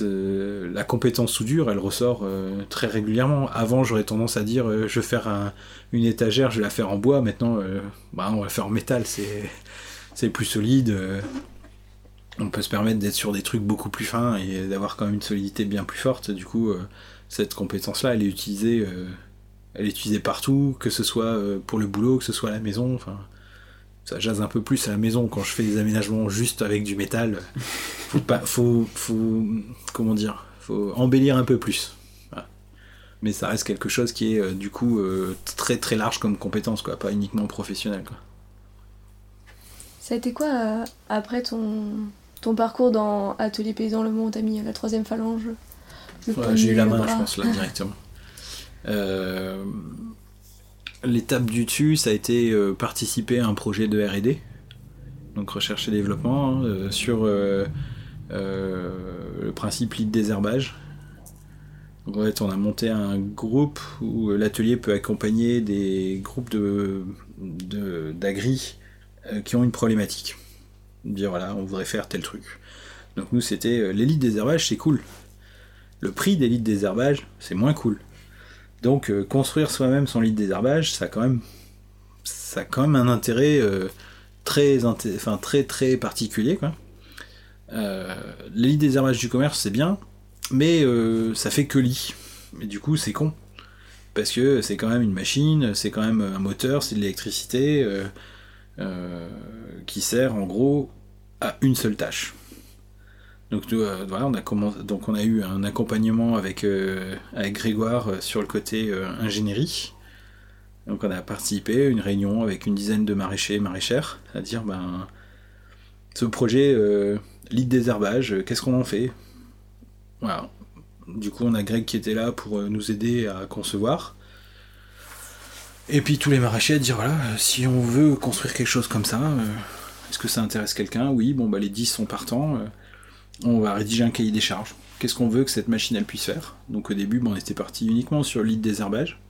la compétence soudure, elle ressort euh, très régulièrement. Avant, j'aurais tendance à dire, je vais faire un- une étagère, je vais la faire en bois. Maintenant, bah, on va la faire en métal, c'est plus solide. on peut se permettre d'être sur des trucs beaucoup plus fins et d'avoir quand même une solidité bien plus forte. Du coup, cette compétence-là, elle est utilisée, elle est utilisée partout, que ce soit euh, pour le boulot, que ce soit à la maison. Enfin, ça jase un peu plus à la maison quand je fais des aménagements juste avec du métal. Faut pas, faut, faut, comment dire, faut embellir un peu plus. Voilà. Mais ça reste quelque chose qui est euh, du coup euh, très très large comme compétence, quoi, pas uniquement professionnel. Quoi. Ça a été quoi euh, après ton, ton parcours dans Atelier Paysan Le où t'as mis la troisième phalange? Ouais, J'ai eu la main, bras je pense, là, directement. Euh, L'étape du dessus, ça a été euh, participer à un projet de R&D, donc recherche et développement, hein, euh, sur le principe lead désherbage. En fait, on a monté un groupe où l'atelier peut accompagner des groupes de d'agri qui ont une problématique. Dire voilà, on voudrait faire tel truc. Donc nous, c'était l'élite désherbage, c'est cool. Le prix des litres désherbage, c'est moins cool. Donc euh, construire soi-même son lit de désherbage, ça a quand même, ça a quand même un intérêt euh, très, très particulier. Quoi. Euh, les de désherbage du commerce, c'est bien, mais euh, ça fait que lit. Mais du coup, c'est con. Parce que c'est quand même une machine, c'est quand même un moteur, c'est de l'électricité qui sert en gros à une seule tâche. Euh, donc on a eu un accompagnement avec, euh, Grégoire euh, sur le côté ingénierie. Donc on a participé à une réunion avec une dizaine de maraîchers et maraîchères, à dire ben ce projet euh, lit de désherbage, euh, qu'est-ce qu'on en fait? Voilà. Du coup on a Greg qui était là pour nous aider à concevoir. Et puis tous les maraîchers à dire voilà, si on veut construire quelque chose comme ça, est-ce que ça intéresse quelqu'un? Oui, bon bah les 10 sont partants. On va rédiger un cahier des charges. Qu'est-ce qu'on veut que cette machine puisse faire? Donc au début, bon, on était parti uniquement sur l'île désherbage,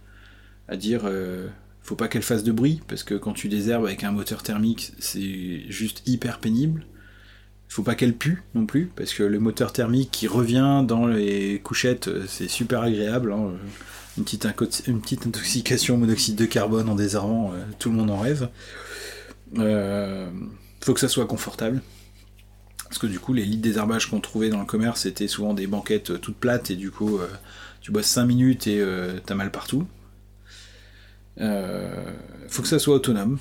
à dire euh, faut pas qu'elle fasse de bruit parce que quand tu désherbes avec un moteur thermique, c'est juste hyper pénible. Faut pas qu'elle pue non plus parce que le moteur thermique qui revient dans les couchettes, euh, c'est super agréable. hein, Une petite, intoxication au monoxyde de carbone en désherbant, euh, tout le monde en rêve. Faut que ça soit confortable. Parce que du coup, les lits de désherbage qu'on trouvait dans le commerce, c'était souvent des banquettes euh, toutes plates, et du coup, euh, tu bosses 5 minutes et euh, t'as mal partout. Euh, faut que ça soit autonome.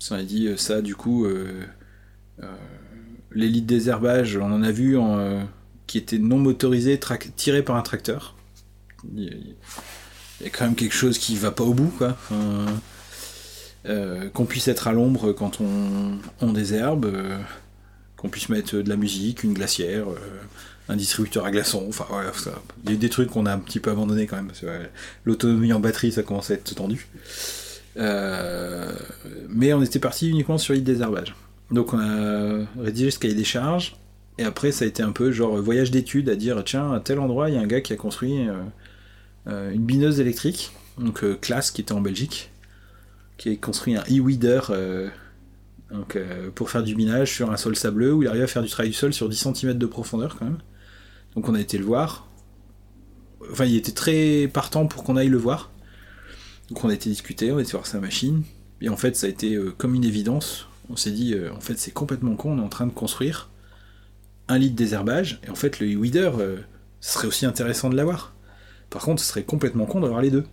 Ça a dit ça, du coup, les lits de désherbage, on en a vu qui étaient non motorisés, tirés par un tracteur. Il y, a, quand même quelque chose qui va pas au bout, quoi. Qu'on puisse être à l'ombre quand on désherbe. Euh, qu'on puisse mettre de la musique, une glacière, euh, un distributeur à glaçons, enfin voilà, a des trucs qu'on a un petit peu abandonné quand même, l'autonomie en batterie ça commence à être tendu. Euh, mais on était parti uniquement sur l'île désherbage. Donc on a rédigé ce cahier des charges, et après ça a été un peu genre voyage d'études à dire tiens, à tel endroit il y a un gars qui a construit euh, euh, une bineuse électrique, donc euh, classe qui était en Belgique, qui a construit un e-weeder. Euh, pour faire du binage sur un sol sableux où il arrive à faire du travail du sol sur 10 cm de profondeur quand même. Donc on a été le voir. Enfin, il était très partant pour qu'on aille le voir. Donc on a été discuter, on a été voir sa machine. Et en fait, ça a été euh, comme une évidence. On s'est dit, euh, en fait, c'est complètement con, on est en train de construire un lit de désherbage. Et en fait, le e-weeder, serait aussi intéressant de l'avoir. Par contre, ce serait complètement con d'avoir les deux.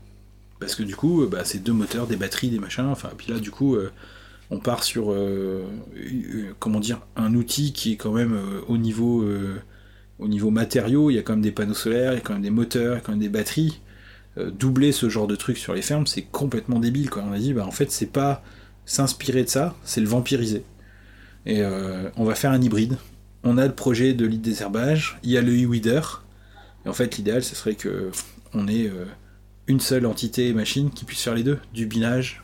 Parce que du coup, bah, c'est deux moteurs, des batteries, des machins. Enfin, puis là, du coup, on part sur euh, euh, comment dire un outil qui est quand même euh, au niveau au matériaux il y a quand même des panneaux solaires il y a quand même des moteurs il y a quand même des batteries doubler ce genre de truc sur les fermes, c'est complètement débile. Quoi. On a dit, bah, en fait, c'est pas s'inspirer de ça, c'est le vampiriser. Et on va faire un hybride. On a le projet de lit de désherbage, il y a le e-weeder. Et en fait, l'idéal, ce serait que on ait une seule entité machine qui puisse faire les deux, du binage,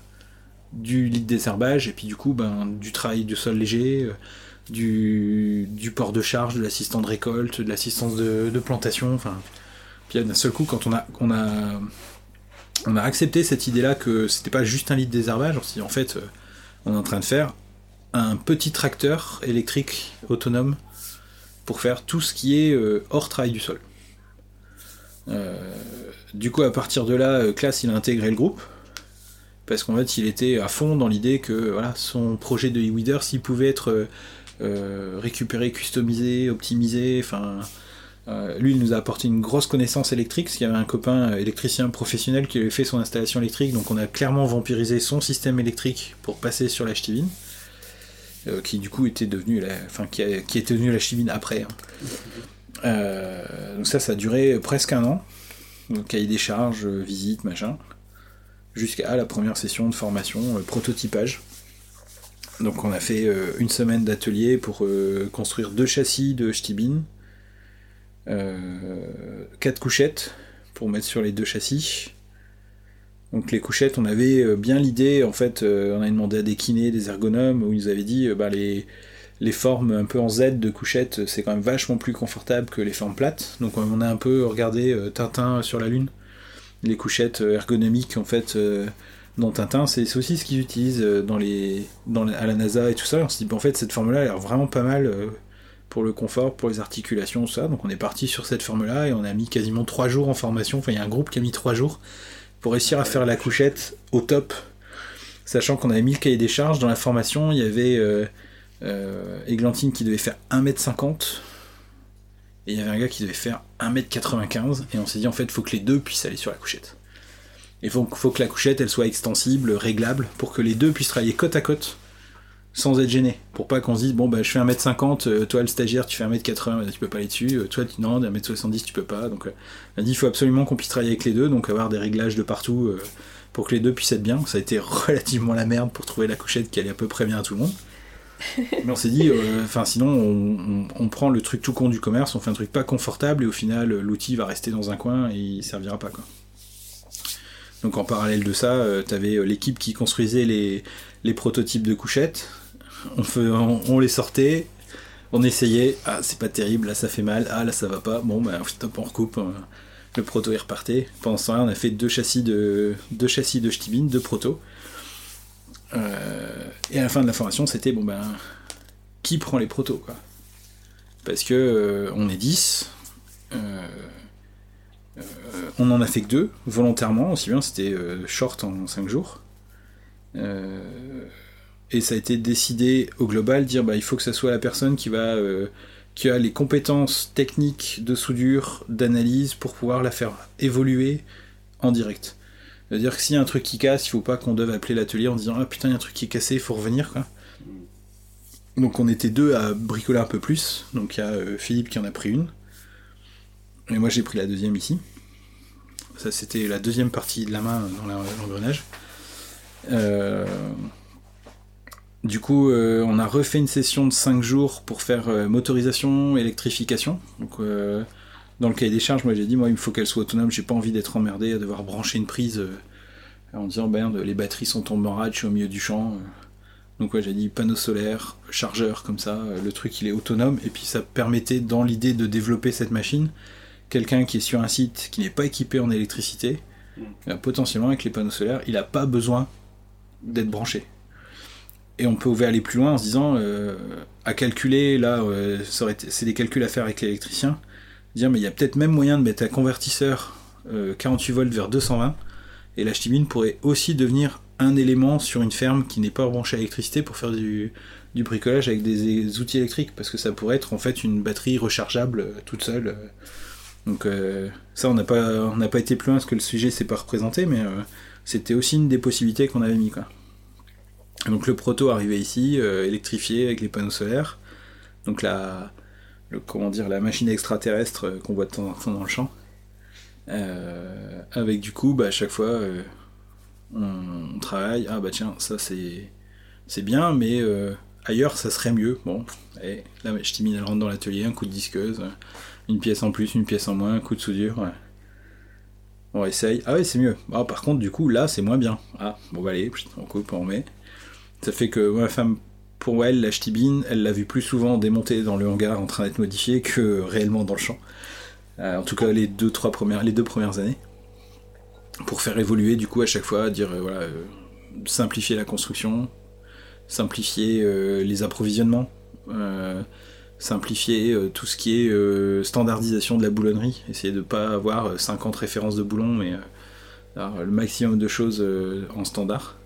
du lit de désherbage, et puis du coup, ben, du travail de sol léger, euh, du, du port de charge, de l'assistant de récolte, de l'assistance de, plantation. Enfin, puis d'un seul coup, quand on a, accepté cette idée-là que c'était pas juste un lit de désherbage, on s'est dit en fait, euh, on est en train de faire un petit tracteur électrique autonome pour faire tout ce qui est euh, hors travail du sol. Du coup, à partir de là, Class il a intégré le groupe parce qu'en fait, il était à fond dans l'idée que voilà, son projet de e-weeder, s'il pouvait être euh, euh, récupéré, customisé, optimisé, enfin. euh, lui, il nous a apporté une grosse connaissance électrique, parce qu'il y avait un copain électricien professionnel qui avait fait son installation électrique, donc on a clairement vampirisé son système électrique pour passer sur la ch'tivine, qui du coup était devenu la, enfin qui, est devenu la ch'tivine après. hein. Donc ça, ça a duré presque un an, cahier des charges, visite, machin, jusqu'à la première session de formation, euh, prototypage. Donc on a fait euh, une semaine d'atelier pour euh, construire deux châssis de euh, quatre couchettes pour mettre sur les deux châssis. Donc les couchettes, on avait bien l'idée, en fait, on a demandé à des kinés, des ergonomes, où ils nous avaient dit, bah, les, les formes un peu en Z de couchettes, c'est quand même vachement plus confortable que les formes plates. Donc on a un peu regardé Tintin sur la Lune, les couchettes euh, ergonomiques, en fait, euh, dans Tintin, c'est aussi ce qu'ils utilisent euh, dans les, dans la- à la NASA et tout ça. On s'est dit, en fait, cette forme-là a l'air vraiment pas mal pour le confort, pour les articulations, tout ça. Donc on est parti sur cette forme-là et on a mis quasiment trois jours en formation. Enfin, il y a un groupe qui a mis trois jours pour réussir à faire la couchette au top. Sachant qu'on avait mis le cahier des charges dans la formation, il y avait euh, euh, Églantine qui devait faire 1m50 et il y avait un gars qui devait faire 1m95 et on s'est dit en fait faut que les deux puissent aller sur la couchette. Il faut, faut que la couchette elle soit extensible, réglable, pour que les deux puissent travailler côte à côte sans être gênés. Pour pas qu'on se dise bon bah je fais 1m50, euh, toi le stagiaire tu fais 1m80, bah, tu peux pas aller dessus, euh, toi tu non, 1m70 tu peux pas. Donc euh, on a dit il faut absolument qu'on puisse travailler avec les deux, donc avoir des réglages de partout pour que les deux puissent être bien. Ça a été relativement la merde pour trouver la couchette qui allait à peu près bien à tout le monde. Mais on s'est dit, euh, enfin sinon on, prend le truc tout con du commerce, on fait un truc pas confortable et au final l'outil va rester dans un coin et il servira pas quoi. Donc en parallèle de ça, euh, t'avais euh, l'équipe qui construisait les, prototypes de couchettes. On, les sortait, on essayait, ah c'est pas terrible, là ça fait mal, ah là ça va pas, bon bah stop on recoupe, euh, le proto est reparté. Pendant ce temps-là on a fait deux châssis de deux châssis de Stibine, deux protos. Euh, et à la fin de la formation c'était bon ben qui prend les protos quoi Parce que euh, on est 10, euh, on en a fait que deux, volontairement, aussi bien c'était short en 5 jours. Et ça a été décidé au global, dire bah il faut que ça soit la personne qui va qui a les compétences techniques de soudure, d'analyse pour pouvoir la faire évoluer en direct. C'est-à-dire que s'il y a un truc qui casse, il faut pas qu'on deve appeler l'atelier en disant ah putain il y a un truc qui est cassé, il faut revenir quoi. Donc on était deux à bricoler un peu plus. Donc il y a euh, Philippe qui en a pris une. Et moi j'ai pris la deuxième ici. Ça c'était la deuxième partie de la main dans l'engrenage. Euh, Du coup, euh, on a refait une session de 5 jours pour faire euh, motorisation, électrification. Donc, euh, dans le cahier des charges, moi j'ai dit, moi il me faut qu'elle soit autonome, j'ai pas envie d'être emmerdé à devoir brancher une prise euh, en disant, merde, les batteries sont tombées en rade, je suis au milieu du champ. euh. Donc, ouais, j'ai dit panneau solaire, chargeur, comme ça, euh, le truc il est autonome, et puis ça permettait, dans l'idée de développer cette machine, quelqu'un qui est sur un site qui n'est pas équipé en électricité, euh, potentiellement avec les panneaux solaires, il n'a pas besoin d'être branché. Et on peut aller plus loin en se disant, euh, à calculer, là, euh, c'est des calculs à faire avec l'électricien, dire, mais il y a peut-être même moyen de mettre un convertisseur euh, 48 volts vers 220, et la ch'tibine pourrait aussi devenir un élément sur une ferme qui n'est pas branchée à l'électricité pour faire du, du bricolage avec des, outils électriques, parce que ça pourrait être en fait une batterie rechargeable euh, toute seule. euh. Donc euh, ça, on n'a pas, on n'a pas été plus loin parce que le sujet s'est pas représenté, mais euh, c'était aussi une des possibilités qu'on avait mis. Quoi. Donc le proto arrivait ici, euh, électrifié avec les panneaux solaires. Donc la, le, comment dire, la machine extraterrestre euh, qu'on voit de temps en temps dans le champ. Euh, avec du coup, bah, à chaque fois, euh, on, travaille. Ah bah tiens, ça c'est c'est bien, mais ailleurs ça serait mieux. Bon, et là, je t'ai mis elle rentre dans l'atelier, un coup de disqueuse, une pièce en plus, une pièce en moins, un coup de soudure. On essaye. Ah ouais, c'est mieux. Ah, par contre, du coup, là, c'est moins bien. Ah, bon, bah allez, on coupe, on remet. Ça fait que ma femme, pour elle, la ch'tibine, elle l'a vu plus souvent démontée dans le hangar en train d'être modifiée que réellement dans le champ. Euh, en tout cas, les deux, premières, les deux premières années. Pour faire évoluer, du coup, à chaque fois, dire, euh, voilà, euh, simplifier la construction, simplifier les approvisionnements, simplifier tout ce qui est standardisation de la boulonnerie, essayer de pas avoir euh, 50 références de boulons, mais le maximum de choses en standard.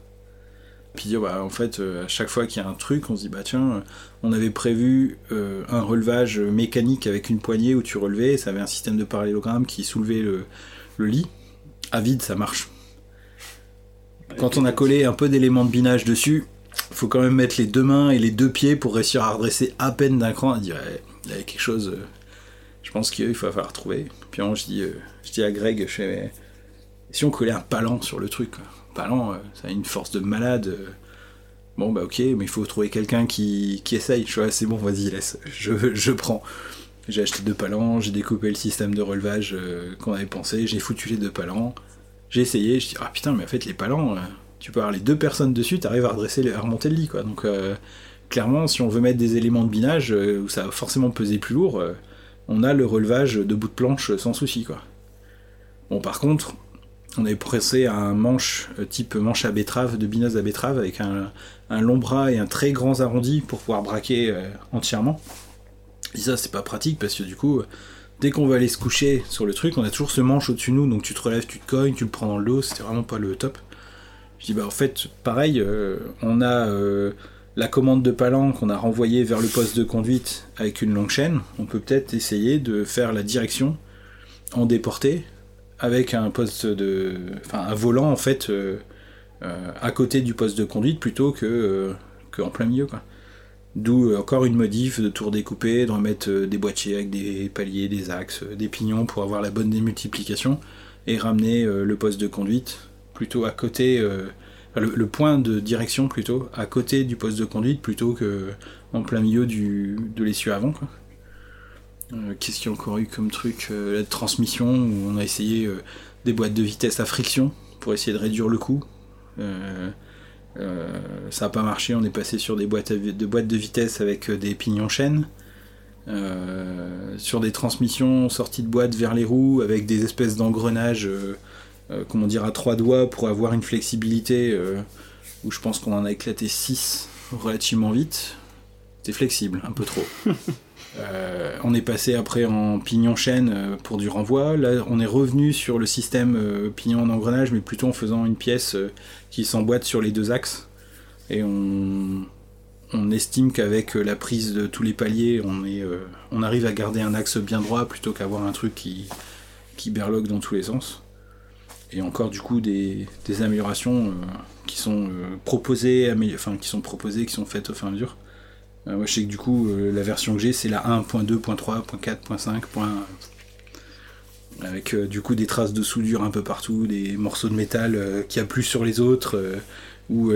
Puis dire, bah, en fait, euh, à chaque fois qu'il y a un truc, on se dit, bah tiens, euh, on avait prévu euh, un relevage mécanique avec une poignée où tu relevais, ça avait un système de parallélogramme qui soulevait le, lit. À vide, ça marche. Quand on a collé un peu d'éléments de binage dessus, faut quand même mettre les deux mains et les deux pieds pour réussir à redresser à peine d'un cran. Ouais, il y avait quelque chose. euh, je pense qu'il faut falloir trouver. Puis on, je dis, euh, je dis à Greg, je fais, si on collait un palan sur le truc. Palan, euh, ça a une force de malade. euh. Bon bah ok, mais il faut trouver quelqu'un qui, qui essaye. Je ouais, c'est bon, vas-y, laisse, je, prends. J'ai acheté deux palans, j'ai découpé le système de relevage euh, qu'on avait pensé, j'ai foutu les deux palans, j'ai essayé, je dis ah putain mais en fait les palans, tu peux avoir les deux personnes dessus, t'arrives à redresser, à remonter le lit quoi. Donc clairement si on veut mettre des éléments de binage où ça va forcément peser plus lourd, on a le relevage de bout de planche sans souci quoi. Bon par contre, on avait pressé un manche euh, type manche à betterave, de binaise à betterave avec un, long bras et un très grand arrondi pour pouvoir braquer euh, entièrement. Et ça, c'est pas pratique parce que du coup, dès qu'on va aller se coucher sur le truc, on a toujours ce manche au-dessus de nous, donc tu te relèves, tu te cognes, tu le prends dans le dos, c'était vraiment pas le top. Je dis, bah en fait, pareil, euh, on a euh, la commande de palan qu'on a renvoyée vers le poste de conduite avec une longue chaîne. On peut peut-être essayer de faire la direction en déporté avec un poste de. Enfin, un volant en fait euh, euh, à côté du poste de conduite plutôt que, euh, que en plein milieu, quoi. D'où encore une modif de tour découpé, de remettre des boîtiers avec des paliers, des axes, des pignons pour avoir la bonne démultiplication et ramener le poste de conduite plutôt à côté, le, point de direction plutôt à côté du poste de conduite plutôt que en plein milieu du, de l'essieu avant. Euh, Qu'est-ce qu'il y a encore eu comme truc euh, La transmission où on a essayé euh, des boîtes de vitesse à friction pour essayer de réduire le coût. Ça n'a pas marché, on est passé sur des boîtes, de boîtes de vitesse avec des pignons chaînes. Sur des transmissions sorties de boîte vers les roues avec des espèces d'engrenages, comment dire, à trois doigts pour avoir une flexibilité où je pense qu'on en a éclaté 6 relativement vite. C'était flexible, un peu trop. Euh, on est passé après en pignon chaîne euh, pour du renvoi. Là, on est revenu sur le système euh, pignon en engrenage, mais plutôt en faisant une pièce qui s'emboîte sur les deux axes. Et on, estime qu'avec la prise de tous les paliers, on, arrive à garder un axe bien droit plutôt qu'avoir un truc qui, berloque dans tous les sens. Et encore du coup des, améliorations qui sont proposées, qui sont proposées, qui sont faites au fur et à mesure. Euh, moi je sais que du coup euh, la version que j'ai c'est la 1.2.3.4.5. Avec euh, du coup des traces de soudure un peu partout, des morceaux de métal euh, qu'il n'y a plus sur les autres, ou,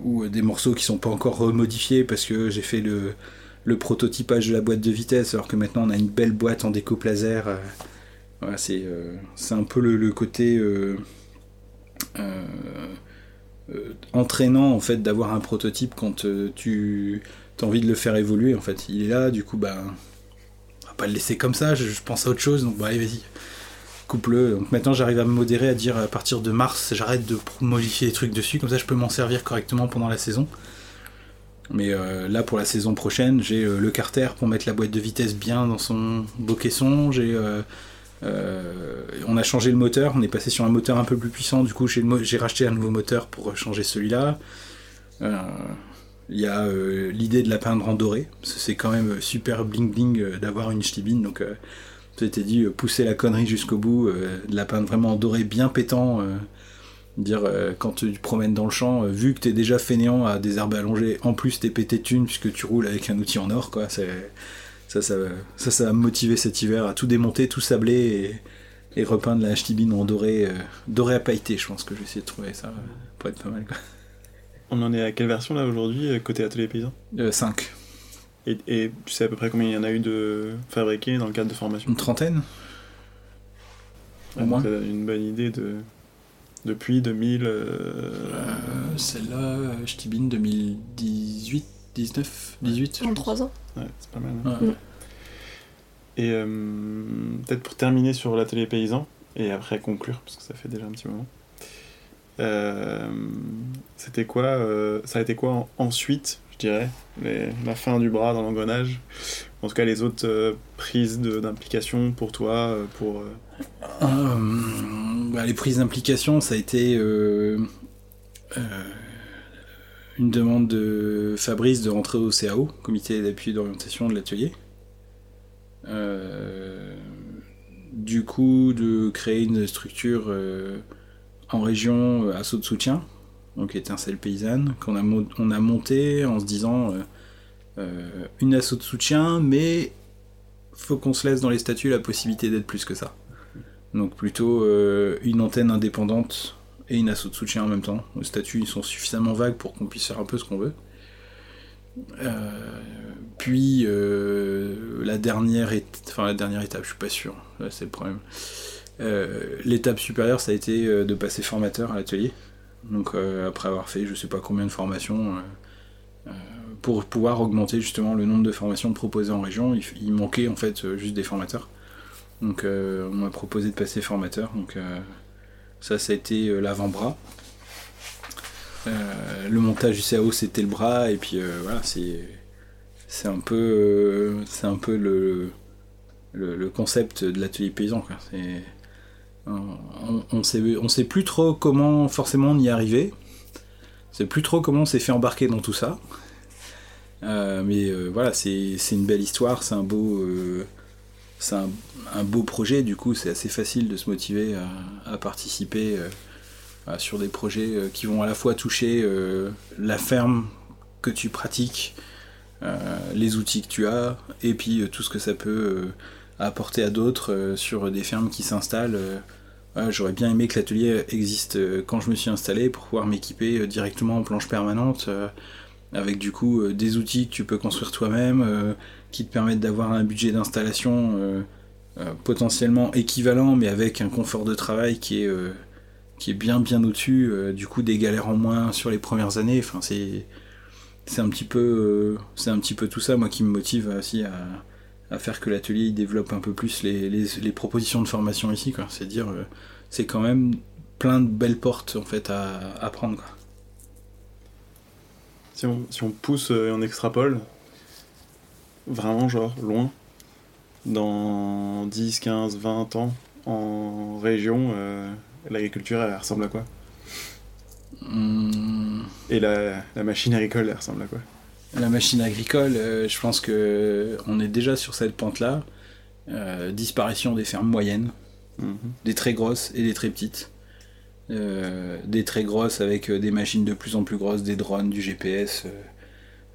ou des morceaux qui sont pas encore remodifiés parce que j'ai fait le, le prototypage de la boîte de vitesse alors que maintenant on a une belle boîte en découpe laser. voilà, c'est euh, un peu le, le côté entraînant en fait d'avoir un prototype quand tu as envie de le faire évoluer en fait. Il est là, du coup bah on va pas le laisser comme ça, je, pense à autre chose, donc bah allez vas-y. Coupe-le. Donc maintenant j'arrive à me modérer à dire à partir de mars j'arrête de modifier les trucs dessus, comme ça je peux m'en servir correctement pendant la saison. Mais euh, là pour la saison prochaine j'ai euh, le carter pour mettre la boîte de vitesse bien dans son beau caisson, j'ai euh, on a changé le moteur, on est passé sur un moteur un peu plus puissant, du coup j'ai racheté un nouveau moteur pour changer celui-là. Il y a euh, l'idée de la peindre en doré, c'est quand même super bling bling euh, d'avoir une ch'tibine, donc euh, c'était dit euh, pousser la connerie jusqu'au bout, euh, de la peindre vraiment en doré bien pétant. euh, dire euh, quand tu promènes dans le champ, euh, vu que t'es déjà fainéant à des herbes allongées, en plus t'es pété de thunes puisque tu roules avec un outil en or, quoi. Ça, ça, ça, ça va me motiver cet hiver à tout démonter, tout sabler et repeindre la HTBIN en doré, doré à pailleté. Je pense que je vais de trouver ça pour être pas mal. On en est à quelle version là aujourd'hui, côté Atelier Paysan? 5. Et, et, tu sais à peu près combien il y en a eu de fabriqués dans le cadre de formation? Une trentaine Au moins une bonne idée de. Depuis 2000. Euh... Euh, Celle-là, HTBIN 2018, 19, 18 En 3 ans Ouais, c'est pas mal. Hein. Ouais. Et euh, peut-être pour terminer sur l'atelier paysan, et après conclure, parce que ça fait déjà un petit moment. Euh, c'était quoi euh, Ça a été quoi ensuite, je dirais les, La fin du bras dans l'engrenage? En tout cas, les autres euh, prises d'implication pour toi pour, bah, Les prises d'implication, ça a été une demande de Fabrice de rentrer au CAO, Comité d'appui d'orientation de l'atelier. du coup, de créer une structure en région euh, assaut de soutien, donc étincelle paysanne, qu'on a, a monté en se disant euh, euh, une assaut de soutien, mais faut qu'on se laisse dans les statuts la possibilité d'être plus que ça. Donc plutôt une antenne indépendante et une assaut de soutien en même temps. Les statuts ils sont suffisamment vagues pour qu'on puisse faire un peu ce qu'on veut. puis la dernière enfin la dernière étape, je suis pas sûr, c'est le problème. Euh, l'étape supérieure, ça a été euh, de passer formateur à l'atelier. Donc euh, après avoir fait je sais pas combien de formations, pour pouvoir augmenter justement le nombre de formations proposées en région, il, manquait en fait juste des formateurs. Donc on m'a proposé de passer formateur. Donc ça, ça a été l'avant-bras. le montage du CAO c'était le bras et puis voilà c'est c'est un peu c'est un peu le, le, concept de l'atelier paysan quoi. C'est on, sait, on sait plus trop comment forcément on y arrivé. On sait plus trop comment on s'est fait embarquer dans tout ça. Euh, mais euh, voilà, c'est une belle histoire, c'est un beau, euh, c'est un, beau projet. Du coup, c'est assez facile de se motiver à, participer sur des projets qui vont à la fois toucher la ferme que tu pratiques, les outils que tu as, et puis tout ce que ça peut apporter à d'autres sur des fermes qui s'installent J'aurais bien aimé que l'atelier existe euh, quand je me suis installé pour pouvoir m'équiper euh, directement en planche permanente euh, avec du coup des outils que tu peux construire toi-même qui te permettent d'avoir un budget d'installation potentiellement équivalent mais avec un confort de travail qui est, qui est bien bien au-dessus du coup des galères en moins sur les premières années. Enfin c'est c'est un petit peu c'est un petit peu tout ça moi qui me motive aussi à, à faire que l'atelier développe un peu plus les, les, propositions de formation ici. C'est dire, euh, c'est quand même plein de belles portes en fait à, à prendre. Quoi. Si, on, si on pousse et on extrapole, vraiment genre loin, dans 10, 15, 20 ans, en région, euh, l'agriculture elle, ressemble à quoi? Hmm. Et la, la machine agricole elle ressemble à quoi? La machine agricole, euh, je pense que on est déjà sur cette pente-là. Euh, disparition des fermes moyennes, mhm. des très grosses et des très petites. Euh, des très grosses avec des machines de plus en plus grosses, des drones, du GPS,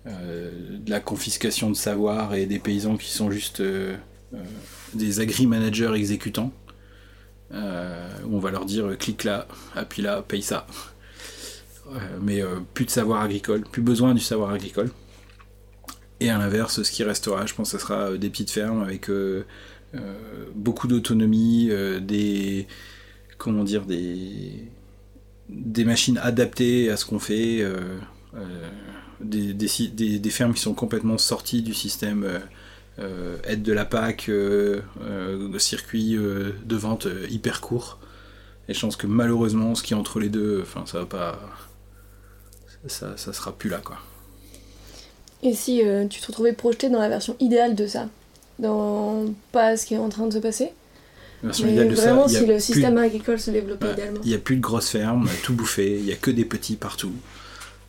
de la confiscation de savoir et des paysans qui sont juste des agri-managers exécutants. on va leur dire clique là, appuie là, paye ça. Mais plus de savoir agricole, plus besoin du savoir agricole. Et à l'inverse, ce qui restera, je pense, ce sera euh, des petites fermes avec euh, euh, beaucoup d'autonomie, des comment dire des des machines adaptées à ce qu'on fait, des, des, fermes qui sont complètement sorties du système aide de la PAC, circuit de vente hyper court. Et je pense que malheureusement, ce qui est entre les deux, enfin, ça va pas, ça, ça sera plus là, quoi. Et si euh, tu te retrouvais projeté dans la version idéale de ça Dans pas ce qui est en train de se passer version mais idéale vraiment, de ça, si le système agricole se développait idéalement. Il n'y a plus de grosses fermes, tout bouffé, il n'y a que des petits partout.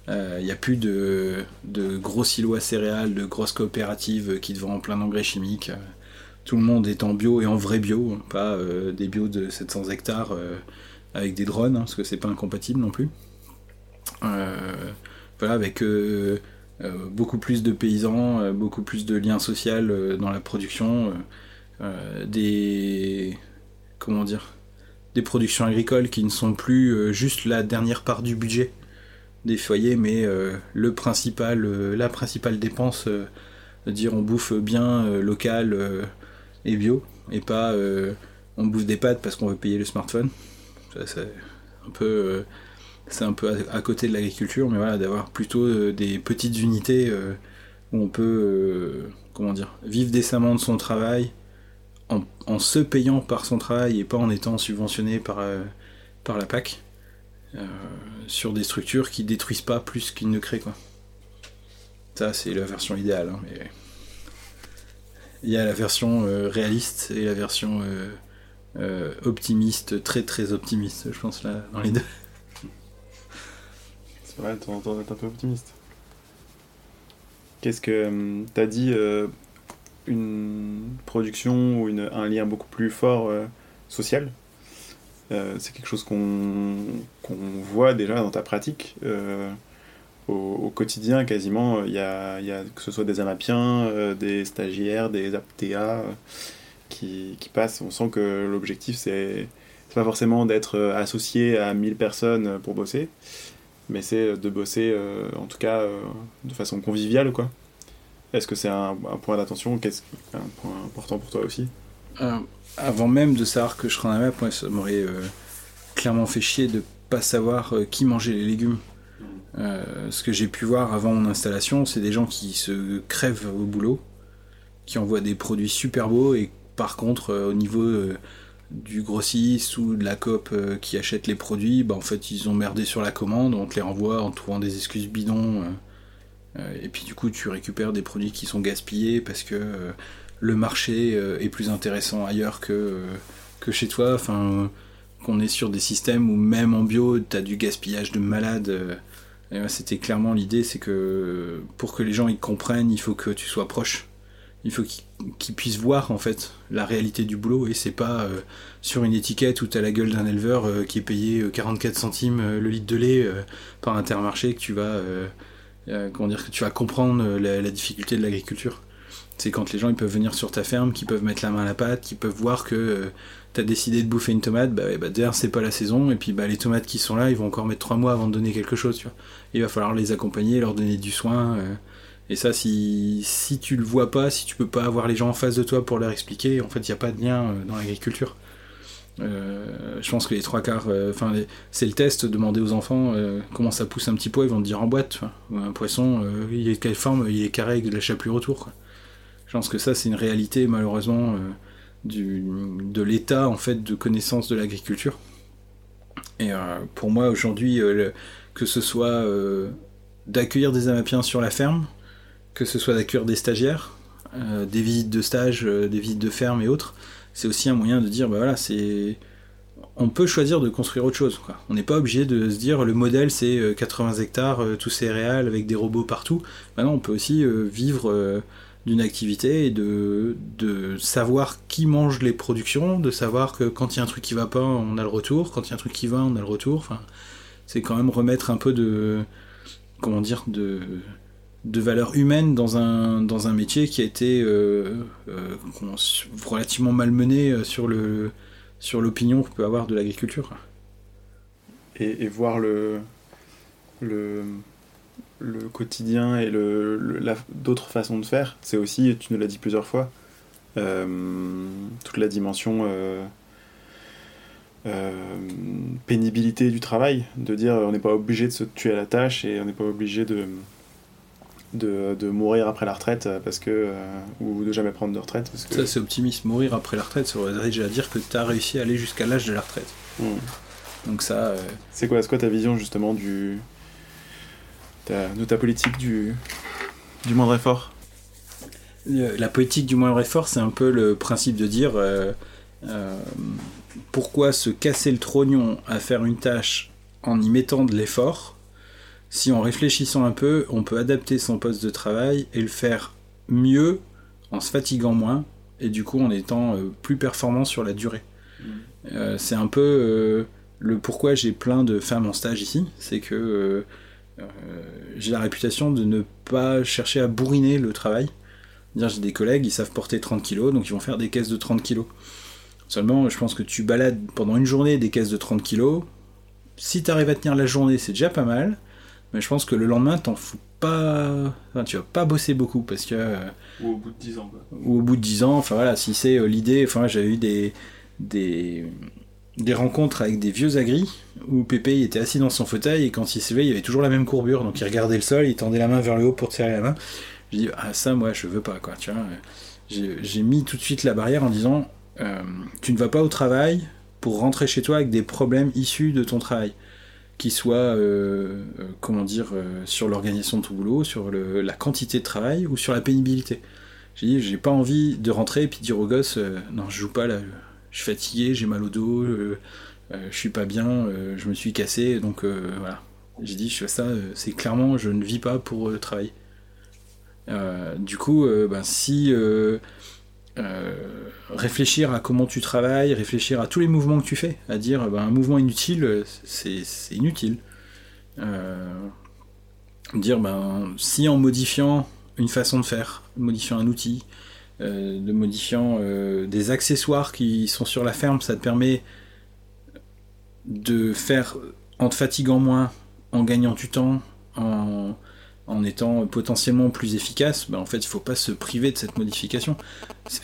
Euh, il n'y a plus de, de, gros silos à céréales, de grosses coopératives qui te vendent plein d'engrais chimiques. Tout le monde est en bio et en vrai bio, pas euh, des bio de 700 hectares avec des drones, hein, parce que c'est pas incompatible non plus. Voilà, avec euh, beaucoup plus de paysans, euh, beaucoup plus de liens sociaux euh, dans la production, des comment dire, des productions agricoles qui ne sont plus juste la dernière part du budget des foyers, mais le principal, la principale dépense, dire on bouffe bien local et bio, et pas on bouffe des pâtes parce qu'on veut payer le smartphone. c'est un peu c'est un peu à, côté de l'agriculture, mais voilà, d'avoir plutôt euh, des petites unités euh, où on peut, euh, comment dire, vivre décemment de son travail en, se payant par son travail et pas en étant subventionné par, par la PAC sur des structures qui détruisent pas plus qu'ils ne créent, quoi. Ça, c'est la version idéale, hein, mais il y a la version réaliste et la version optimiste, très très optimiste, je pense, là, dans les deux. C'est vrai, t'en être un peu optimiste. Qu'est-ce que hum, t'as dit euh, une production ou un lien beaucoup plus fort euh, social? Euh, C'est quelque chose qu'on voit déjà dans ta pratique. Au, quotidien, quasiment, il y a, que ce soit des amapiens, des stagiaires, des apta qui, qui passent. On sent que l'objectif, c'est pas forcément d'être associé à 1000 personnes pour bosser, mais c'est de bosser euh, en tout cas euh, de façon conviviale quoi. Est-ce que c'est un, point d'attention Qu'est-ce un point important pour toi aussi? Euh, Avant même de savoir que je serais en AMAP, ça m'aurait clairement fait chier de pas savoir qui mangeait les légumes. ce que j'ai pu voir avant mon installation, c'est des gens qui se crèvent au boulot, qui envoient des produits super beaux et par contre, au niveau du grossiste ou de la COP euh, qui achète les produits, bah en fait ils ont merdé sur la commande, on te les renvoie en trouvant des excuses bidons. Euh, euh, et puis du coup tu récupères des produits qui sont gaspillés parce que le marché est plus intéressant ailleurs que, chez toi. Enfin, qu'on est sur des systèmes où même en bio t'as du gaspillage de malade. C'était clairement l'idée, c'est que pour que les gens y comprennent, il faut que tu sois proche il faut qu'ils puissent voir en fait la réalité du boulot et c'est pas euh, sur une étiquette où tu as la gueule d'un éleveur euh, qui est payé 44 euh, centimes le litre de lait par Intermarché que tu vas comment dire que tu vas comprendre la, difficulté de l'agriculture. C'est quand les gens ils peuvent venir sur ta ferme, qui peuvent mettre la main à la pâte, qui peuvent voir que tu as décidé de bouffer une tomate, bah, bah d'ailleurs c'est pas la saison et puis bah les tomates qui sont là, ils vont encore mettre 3 mois avant de donner quelque chose, tu vois. Il va falloir les accompagner, leur donner du soin et ça, si, si tu le vois pas, si tu peux pas avoir les gens en face de toi pour leur expliquer, en fait, il n'y a pas de lien euh, dans l'agriculture. Euh, je pense que les trois quarts, euh, enfin, c'est le test, demander aux enfants comment ça pousse un petit pois, ils vont te dire en boîte. Un poisson, il est quelle forme Il est carré avec de la chapelure autour. Je pense que ça, c'est une réalité, malheureusement, de l'état, en fait, de connaissance de l'agriculture. Et pour moi, aujourd'hui, que ce soit d'accueillir des amapiens sur la ferme, que ce soit d'accueillir des stagiaires, euh, des visites de stage, euh, des visites de ferme et autres, c'est aussi un moyen de dire, bah voilà, c'est... On peut choisir de construire autre chose. Quoi. On n'est pas obligé de se dire le modèle c'est 80 euh, hectares, tout céréales avec des robots partout. Maintenant, on peut aussi vivre d'une activité et de, de, savoir qui mange les productions, de savoir que quand il y a un truc qui va pas, on a le retour, quand il y a un truc qui va, on a le retour. Enfin, c'est quand même remettre un peu de comment dire de de valeur humaine dans un, dans un métier qui a été euh, euh, relativement malmené euh, sur le sur l'opinion qu'on peut avoir de l'agriculture. Et, voir le, le, quotidien et le, d'autres façons de faire, c'est aussi, tu nous l'as dit plusieurs fois, toute la dimension pénibilité du travail, de dire on n'est pas obligé de se tuer à la tâche et on n'est pas obligé de de, de, mourir après la retraite euh, parce que euh, ou de jamais prendre de retraite parce que... ça c'est optimiste mourir après la retraite ça voudrait déjà dire que tu as réussi à aller jusqu'à l'âge de la retraite hmm. donc ça euh, c'est quoi, quoi ta vision justement du de ta politique du du moindre effort? La politique du moindre effort c'est un peu le principe de dire pourquoi se casser le trognon à faire une tâche en y mettant de l'effort si en réfléchissant un peu, on peut adapter son poste de travail et le faire mieux en se fatiguant moins et du coup en étant euh, plus performant sur la durée. Mm. Euh, c'est un peu euh, le pourquoi j'ai plein de femmes en stage ici, c'est que j'ai la réputation de ne pas chercher à bourriner le travail. J'ai des collègues, ils savent porter 30 kg, donc ils vont faire des caisses de 30 kg. Seulement, je pense que tu balades pendant une journée des caisses de 30 kilos. Si tu arrives à tenir la journée, c'est déjà pas mal. Mais je pense que le lendemain, t'en fous pas. Enfin, tu vas pas bosser beaucoup parce que. euh, Ou au bout de 10 ans, quoi. ou au bout de 10 ans, enfin voilà, si c'est euh, l'idée, enfin j'avais eu des, des, des rencontres avec des vieux agris où Pépé il était assis dans son fauteuil et quand il se levait, il y avait toujours la même courbure, donc il regardait le sol, il tendait la main vers le haut pour te serrer la main. Je dis ah ça moi je veux pas quoi, tu vois. J'ai j'ai mis tout de suite la barrière en disant euh, tu ne vas pas au travail pour rentrer chez toi avec des problèmes issus de ton travail qui soient, euh, euh, comment dire, euh, sur l'organisation de ton boulot, sur la quantité de travail ou sur la pénibilité. J'ai dit, j'ai pas envie de rentrer et puis dire aux gosses, non, je joue pas là, je suis fatigué, j'ai mal au dos, je suis pas bien, je me suis cassé, donc voilà. J'ai dit, je fais ça, c'est clairement, je ne vis pas pour travailler. Du coup, ben, si euh, réfléchir à comment tu travailles, réfléchir à tous les mouvements que tu fais, à dire, ben, un mouvement inutile, c'est c'est inutile. Euh, dire, ben, si en modifiant une façon de faire, modifiant un outil, euh, de modifiant euh, des accessoires qui sont sur la ferme, ça te permet de faire en te fatiguant moins, en gagnant du temps, en, en étant potentiellement plus efficace, ben en fait il faut pas se priver de cette modification.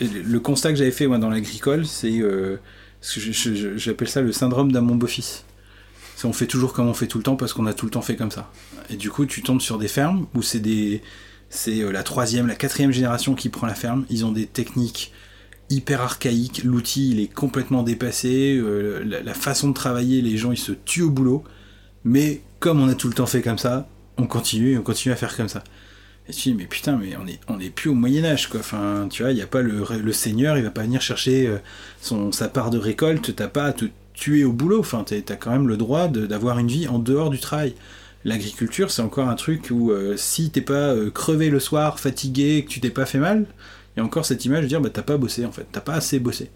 Le constat que j'avais fait moi dans l'agricole, c'est euh, j'appelle ça le syndrome d'un mon beau-fils. C'est on fait toujours comme on fait tout le temps parce qu'on a tout le temps fait comme ça. Et du coup tu tombes sur des fermes où c'est des euh, la troisième, la quatrième génération qui prend la ferme. Ils ont des techniques hyper archaïques. L'outil, il est complètement dépassé. euh, la façon de travailler, les gens, ils se tuent au boulot. Mais comme on a tout le temps fait comme ça, on continue, on continue à faire comme ça. Et tu dis, mais putain, mais on est, on est plus au Moyen-Âge, quoi. Enfin, tu vois, il n'y a pas le, seigneur, il va pas venir chercher euh, son, sa part de récolte, t'as pas à te tuer au boulot. Enfin, t'as quand même le droit d'avoir une vie en dehors du travail. L'agriculture, c'est encore un truc où euh, si t'es pas euh, crevé le soir, fatigué, que tu t'es pas fait mal, il y a encore cette image de dire bah t'as pas bossé en fait, t'as pas assez bossé.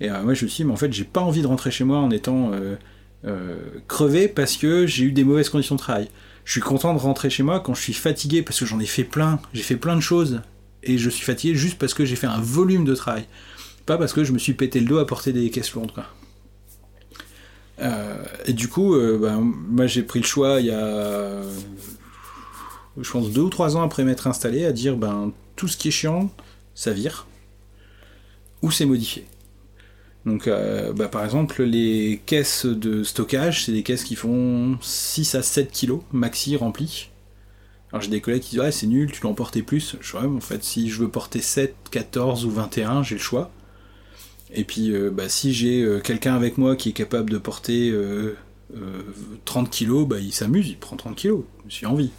Et moi je me suis dit mais en fait j'ai pas envie de rentrer chez moi en étant crevé parce que j'ai eu des mauvaises conditions de travail. Je suis content de rentrer chez moi quand je suis fatigué parce que j'en ai fait plein, j'ai fait plein de choses et je suis fatigué juste parce que j'ai fait un volume de travail, pas parce que je me suis pété le dos à porter des caisses lourdes. Euh, et du coup, euh, ben, moi j'ai pris le choix il y a, je pense, deux ou trois ans après m'être installé à dire ben tout ce qui est chiant, ça vire ou c'est modifié. Donc, euh, bah, par exemple, les caisses de stockage, c'est des caisses qui font 6 à 7 kilos maxi remplies. Alors j'ai des collègues qui disent ouais c'est nul, tu dois en porter plus. Je mais en fait si je veux porter 7, 14 ou 21, j'ai le choix. Et puis euh, bah, si j'ai euh, quelqu'un avec moi qui est capable de porter euh, euh, 30 kilos, bah, il s'amuse, il prend 30 kilos, j'ai envie.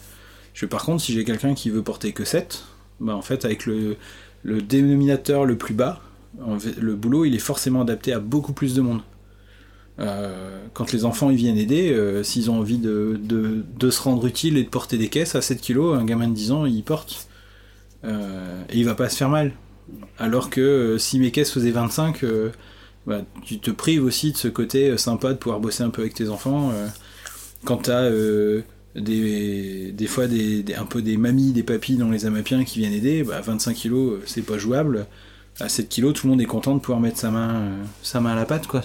Je, par contre si j'ai quelqu'un qui veut porter que 7, bah, en fait avec le, le dénominateur le plus bas, le boulot il est forcément adapté à beaucoup plus de monde. Euh, quand les enfants ils viennent aider, euh, s'ils ont envie de, se rendre utile et de porter des caisses à 7 kilos, un gamin de 10 ans il porte. Euh, et il va pas se faire mal. Alors que si mes caisses faisaient 25, euh, bah, tu te prives aussi de ce côté sympa de pouvoir bosser un peu avec tes enfants. quand t'as des, des fois des, un peu des mamies, des papis dans les amapiens qui viennent aider, bah, 25 kilos c'est pas jouable. À 7 kilos, tout le monde est content de pouvoir mettre sa main, euh, sa main à la pâte, quoi.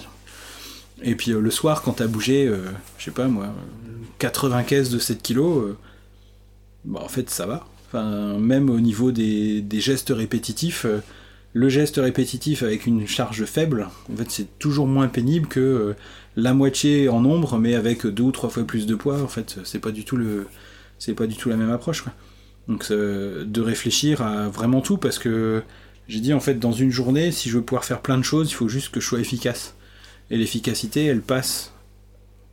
Et puis euh, le soir, quand t'as bougé, euh, je sais pas moi, euh, 80 caisses de 7 kilos, bah, en fait ça va. Enfin, même au niveau des, des gestes répétitifs, le geste répétitif avec une charge faible, en fait c'est toujours moins pénible que la moitié en nombre, mais avec deux ou trois fois plus de poids. En fait, c'est pas du tout le, c'est pas du tout la même approche. Donc de réfléchir à vraiment tout, parce que j'ai dit en fait dans une journée, si je veux pouvoir faire plein de choses, il faut juste que je sois efficace. Et l'efficacité, elle passe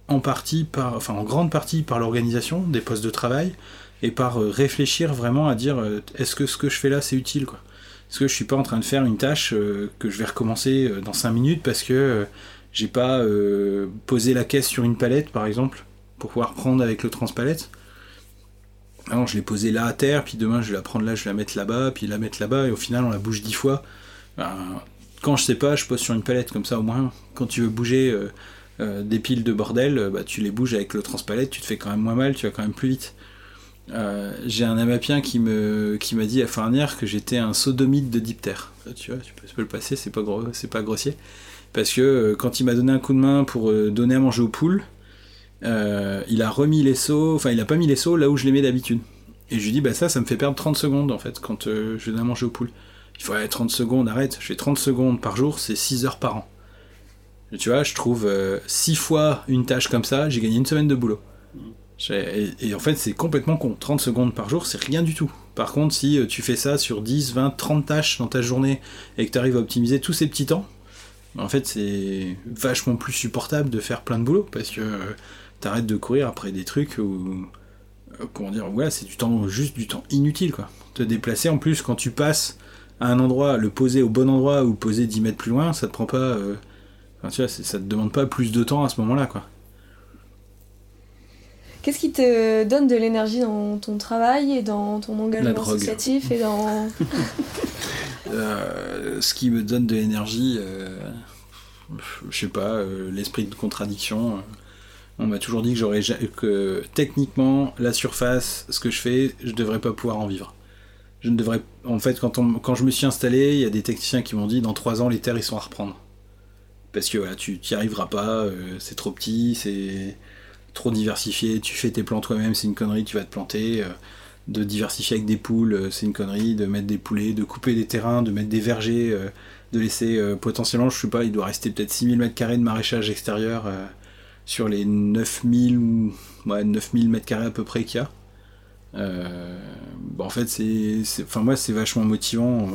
en partie par, enfin en grande partie par l'organisation des postes de travail et par euh, réfléchir vraiment à dire euh, est-ce que ce que je fais là c'est utile quoi. Est-ce que je suis pas en train de faire une tâche euh, que je vais recommencer dans 5 minutes parce que j'ai pas posé la caisse sur une palette par exemple pour pouvoir prendre avec le transpalette. Alors je l'ai posée là à terre, puis demain je vais la prendre là, je vais la mettre là-bas, puis la mettre là-bas, et au final on la bouge dix fois. Ben, quand je sais pas, je pose sur une palette comme ça au moins. Quand tu veux bouger euh, euh, des piles de bordel, euh, bah, tu les bouges avec le transpalette, tu te fais quand même moins mal, tu vas quand même plus vite. J'ai un amapien qui me qui m'a dit à Farnière que j'étais un sodomite de diptère. Tu vois, tu peux, tu peux le passer, c'est pas gros, c'est pas grossier. Parce que quand il m'a donné un coup de main pour donner à manger aux poules, il a remis les seaux, enfin il a pas mis les seaux là où je les mets d'habitude. Et je lui dis, bah ça, ça me fait perdre 30 secondes en fait quand je donne à manger aux poules. Il faut aller 30 secondes, arrête, je fais 30 secondes par jour, c'est 6 heures par an. Et tu vois, je trouve 6 fois une tâche comme ça, j'ai gagné une semaine de boulot. Et, en fait, c'est complètement con. 30 secondes par jour, c'est rien du tout. Par contre, si euh, tu fais ça sur 10, 20, 30 tâches dans ta journée et que tu arrives à optimiser tous ces petits temps, en fait, c'est vachement plus supportable de faire plein de boulot parce que euh, t'arrêtes de courir après des trucs où. Euh, comment dire Voilà, c'est du temps, juste du temps inutile, quoi. Te déplacer en plus, quand tu passes à un endroit, le poser au bon endroit ou poser 10 mètres plus loin, ça te prend pas. Enfin, tu vois, ça te demande pas plus de temps à ce moment-là, quoi. Qu'est-ce qui te donne de l'énergie dans ton travail et dans ton engagement associatif et dans... Euh, ce qui me donne de l'énergie, euh, je sais pas, euh, l'esprit de contradiction. On m'a toujours dit que j'aurais que techniquement la surface, ce que je fais, je devrais pas pouvoir en vivre. Je ne devrais, en fait, quand, on, quand je me suis installé, il y a des techniciens qui m'ont dit dans trois ans les terres ils sont à reprendre parce que voilà, tu n'y arriveras pas, c'est trop petit, c'est trop diversifié, tu fais tes plans toi-même, c'est une connerie, tu vas te planter. Euh, de diversifier avec des poules, euh, c'est une connerie. De mettre des poulets, de couper des terrains, de mettre des vergers, euh, de laisser potentiellement, je sais pas, il doit rester peut-être 6000 m2 de maraîchage extérieur sur les 9000 ou ouais, 9000 m2 à peu près qu'il y a. Bah, en fait, c'est, enfin moi, c'est vachement motivant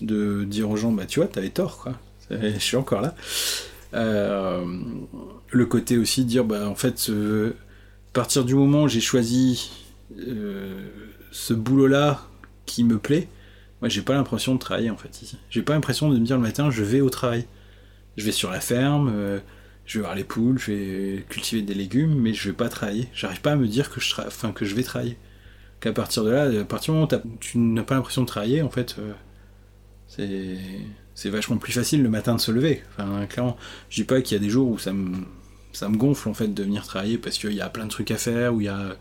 de dire aux gens, bah tu vois, t'avais tort. Je suis encore là. Euh, le côté aussi de dire, bah, en fait, à partir du moment où j'ai choisi euh, ce boulot-là qui me plaît, moi j'ai pas l'impression de travailler en fait ici. J'ai pas l'impression de me dire le matin, je vais au travail. Je vais sur la ferme, euh, je vais voir les poules, je vais cultiver des légumes, mais je vais pas travailler. J'arrive pas à me dire que je, enfin, que je vais travailler. Qu'à partir de là, à partir du moment où tu n'as pas l'impression de travailler, en fait, c'est c'est vachement plus facile le matin de se lever. Enfin, clairement, je dis pas qu'il y a des jours où ça me, ça me gonfle en fait de venir travailler parce qu'il y a plein de trucs à faire, où il y a,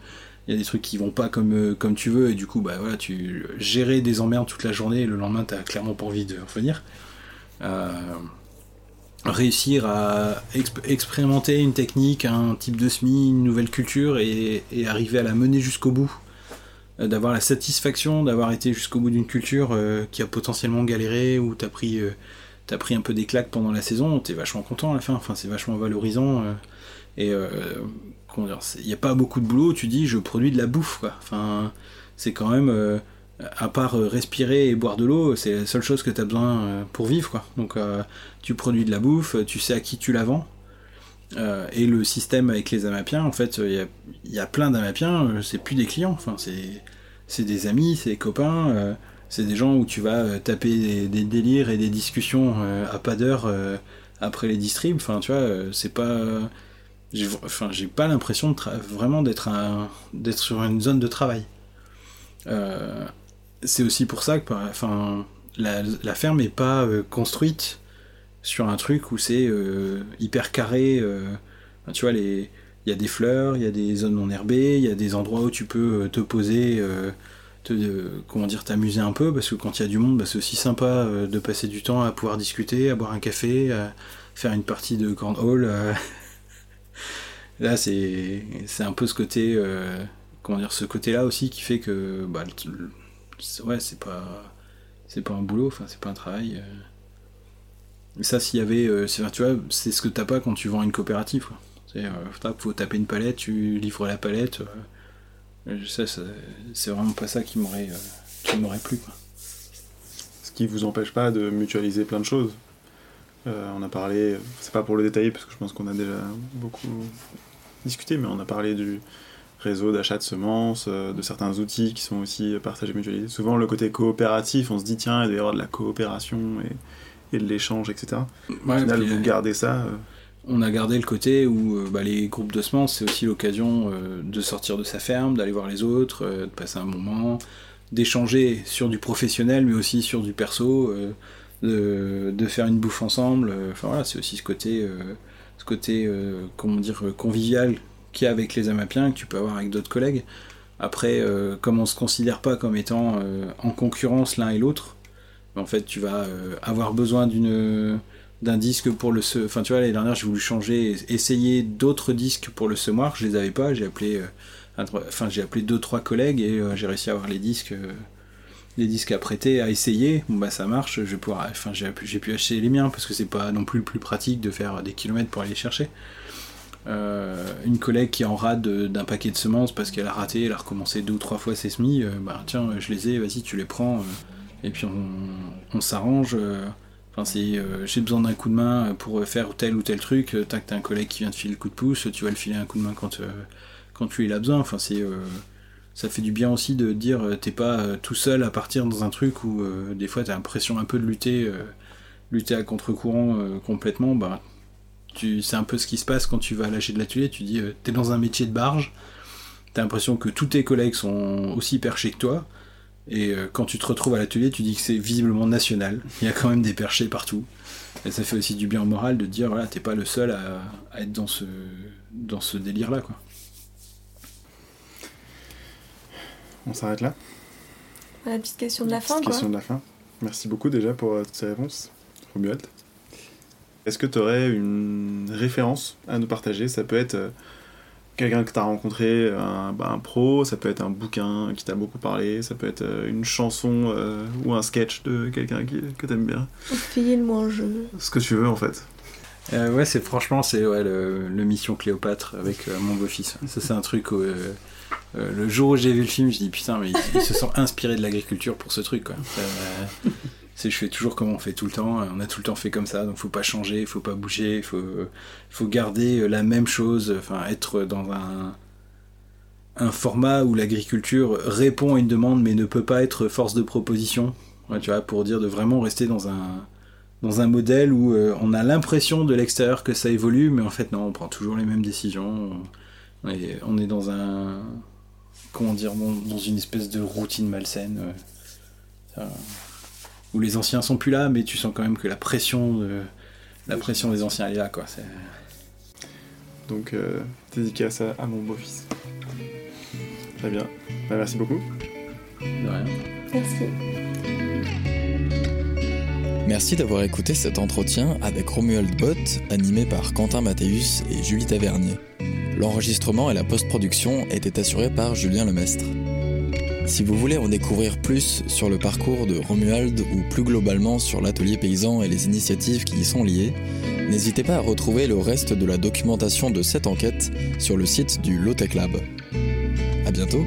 y a des trucs qui vont pas comme, euh, comme tu veux, et du coup, bah voilà, tu gérer des emmerdes toute la journée, et le lendemain, t'as clairement pas envie de revenir. Euh, réussir à expérimenter une technique, un type de SMI, une nouvelle culture, et, et arriver à la mener jusqu'au bout. Euh, d'avoir la satisfaction d'avoir été jusqu'au bout d'une culture euh, qui a potentiellement galéré ou t'as pris euh, pris un peu des claques pendant la saison, t'es vachement content à la fin, enfin c'est vachement valorisant et comment dire, il n'y a pas beaucoup de boulot, tu dis je produis de la bouffe enfin c'est quand même à part respirer et boire de l'eau, c'est la seule chose que tu as besoin pour vivre quoi. Donc tu produis de la bouffe, tu sais à qui tu la vends. et le système avec les amapiens, en fait, il y, a plein d'amapiens, c'est plus des clients, enfin, c'est des amis, c'est des copains, euh, c'est des gens où tu vas euh, taper des, délires et des discussions euh, à pas d'heure après les distribs. Enfin, tu vois, c'est pas. J'ai, enfin, pas l'impression vraiment d'être, d'être sur une zone de travail. C'est aussi pour ça que enfin, la, ferme est pas construite sur un truc où c'est hyper carré. tu vois, il y a des fleurs, il y a des zones non herbées, il y a des endroits où tu peux euh, te poser, euh, te, comment dire, t'amuser un peu, parce que quand il y a du monde, bah, c'est aussi sympa euh, de passer du temps à pouvoir discuter, à boire un café, à faire une partie de cornhole. Là, c'est c'est un peu ce côté, comment dire, ce côté-là aussi qui fait que, bah, ouais, c'est pas c'est pas un boulot, enfin, c'est pas un travail. ça, s'il y avait, tu vois, c'est ce que t'as pas quand tu vends une coopérative. Quoi. Il euh, faut taper une palette, tu livres la palette. Euh, c'est vraiment pas ça qui m'aurait euh, m'aurait plu. Ce qui vous empêche pas de mutualiser plein de choses. on a parlé, c'est pas pour le détailler parce que je pense qu'on a déjà beaucoup discuté, mais on a parlé du réseau d'achat de semences, de certains outils qui sont aussi partagés, mutualisés. Souvent, le côté coopératif, on se dit tiens, il doit y avoir de la coopération et, de l'échange, etc. Au final, vous gardez ça on a gardé le côté où euh, bah, les groupes de semences, c'est aussi l'occasion euh, de sortir de sa ferme, d'aller voir les autres, euh, de passer un moment, d'échanger sur du professionnel, mais aussi sur du perso, de, faire une bouffe ensemble. Enfin voilà, c'est aussi ce côté, ce côté comment dire, convivial qu'il y a avec les amapiens, que tu peux avoir avec d'autres collègues. Après, comme on se considère pas comme étant en concurrence l'un et l'autre, en fait, tu vas avoir besoin d'une d'un disque pour le se... Enfin, tu vois, l'année dernière, j'ai voulu changer, essayer d'autres disques pour le semoir. Je les avais pas. J'ai appelé, euh, enfin, j'ai appelé deux, trois collègues et euh, j'ai réussi à avoir les disques, euh, les disques à prêter, à essayer. Bon, bah, ça marche. Je vais pouvoir, enfin, j'ai pu, acheter les miens parce que c'est pas non plus le plus pratique de faire des kilomètres pour aller chercher. Une collègue qui en rade d'un paquet de semences parce qu'elle a raté, elle a recommencé deux ou trois fois ses semis, bah tiens, je les ai, vas-y, tu les prends, et puis on, on s'arrange. Enfin, euh, j'ai besoin d'un coup de main pour faire tel ou tel truc, euh, tac, t'as un collègue qui vient te filer le coup de pouce, tu vas le filer un coup de main quand, euh, quand tu il a besoin. Enfin, c'est, ça fait du bien aussi de dire t'es pas tout seul à partir dans un truc où des fois t'as l'impression un peu de lutter, lutter à contre-courant complètement. Bah, tu, c'est un peu ce qui se passe quand tu vas lâcher de l'atelier. Tu dis t'es dans un métier de barge, t'as l'impression que tous tes collègues sont aussi perchés que toi. Et euh, quand tu te retrouves à l'atelier, tu dis que c'est visiblement national. Il y a quand même des perchés partout. Et ça fait aussi du bien au moral de dire voilà, t'es pas le seul à, être dans ce, dans ce délire-là. quoi. On s'arrête là La petite question de la fin. question de la fin. Merci beaucoup déjà pour euh, toutes ces réponses, Romuald. Est-ce que tu aurais une référence à nous partager? Ça peut être euh, quelqu'un que tu as rencontré, un, bah, un, pro, ça peut être un bouquin qui t'a beaucoup parlé, ça peut être euh, une chanson euh, ou un sketch de quelqu'un que tu aimes bien? Un film ou un jeu. Ce que tu veux en fait. Euh, ouais, c'est franchement, c'est ouais, le, Mission Cléopâtre avec mon beau-fils. Ça, c'est un truc où, le jour où j'ai vu le film, je dis putain, mais il, se sent inspiré de l'agriculture pour ce truc. Quoi je fais toujours comme on fait tout le temps, on a tout le temps fait comme ça, donc faut pas changer, faut pas bouger, faut, faut garder la même chose, enfin être dans un, un format où l'agriculture répond à une demande mais ne peut pas être force de proposition, tu vois, pour dire de vraiment rester dans un, dans un modèle où euh, on a l'impression de l'extérieur que ça évolue, mais en fait non, on prend toujours les mêmes décisions, on est dans un, comment dire, dans une espèce de routine malsaine. Où les anciens sont plus là, mais tu sens quand même que la pression, de, la pression des anciens est là, quoi. Donc, euh, dédicace à, à mon beau-fils. Très bien. Bah, merci beaucoup. De rien. Merci. Merci d'avoir écouté cet entretien avec Romuald Bott, animé par Quentin Mathéus et Julie Tavernier. L'enregistrement et la post-production étaient assurés par Julien Lemestre. Si vous voulez en découvrir plus sur le parcours de Romuald ou plus globalement sur l'atelier paysan et les initiatives qui y sont liées, n'hésitez pas à retrouver le reste de la documentation de cette enquête sur le site du Lotec Lab. A bientôt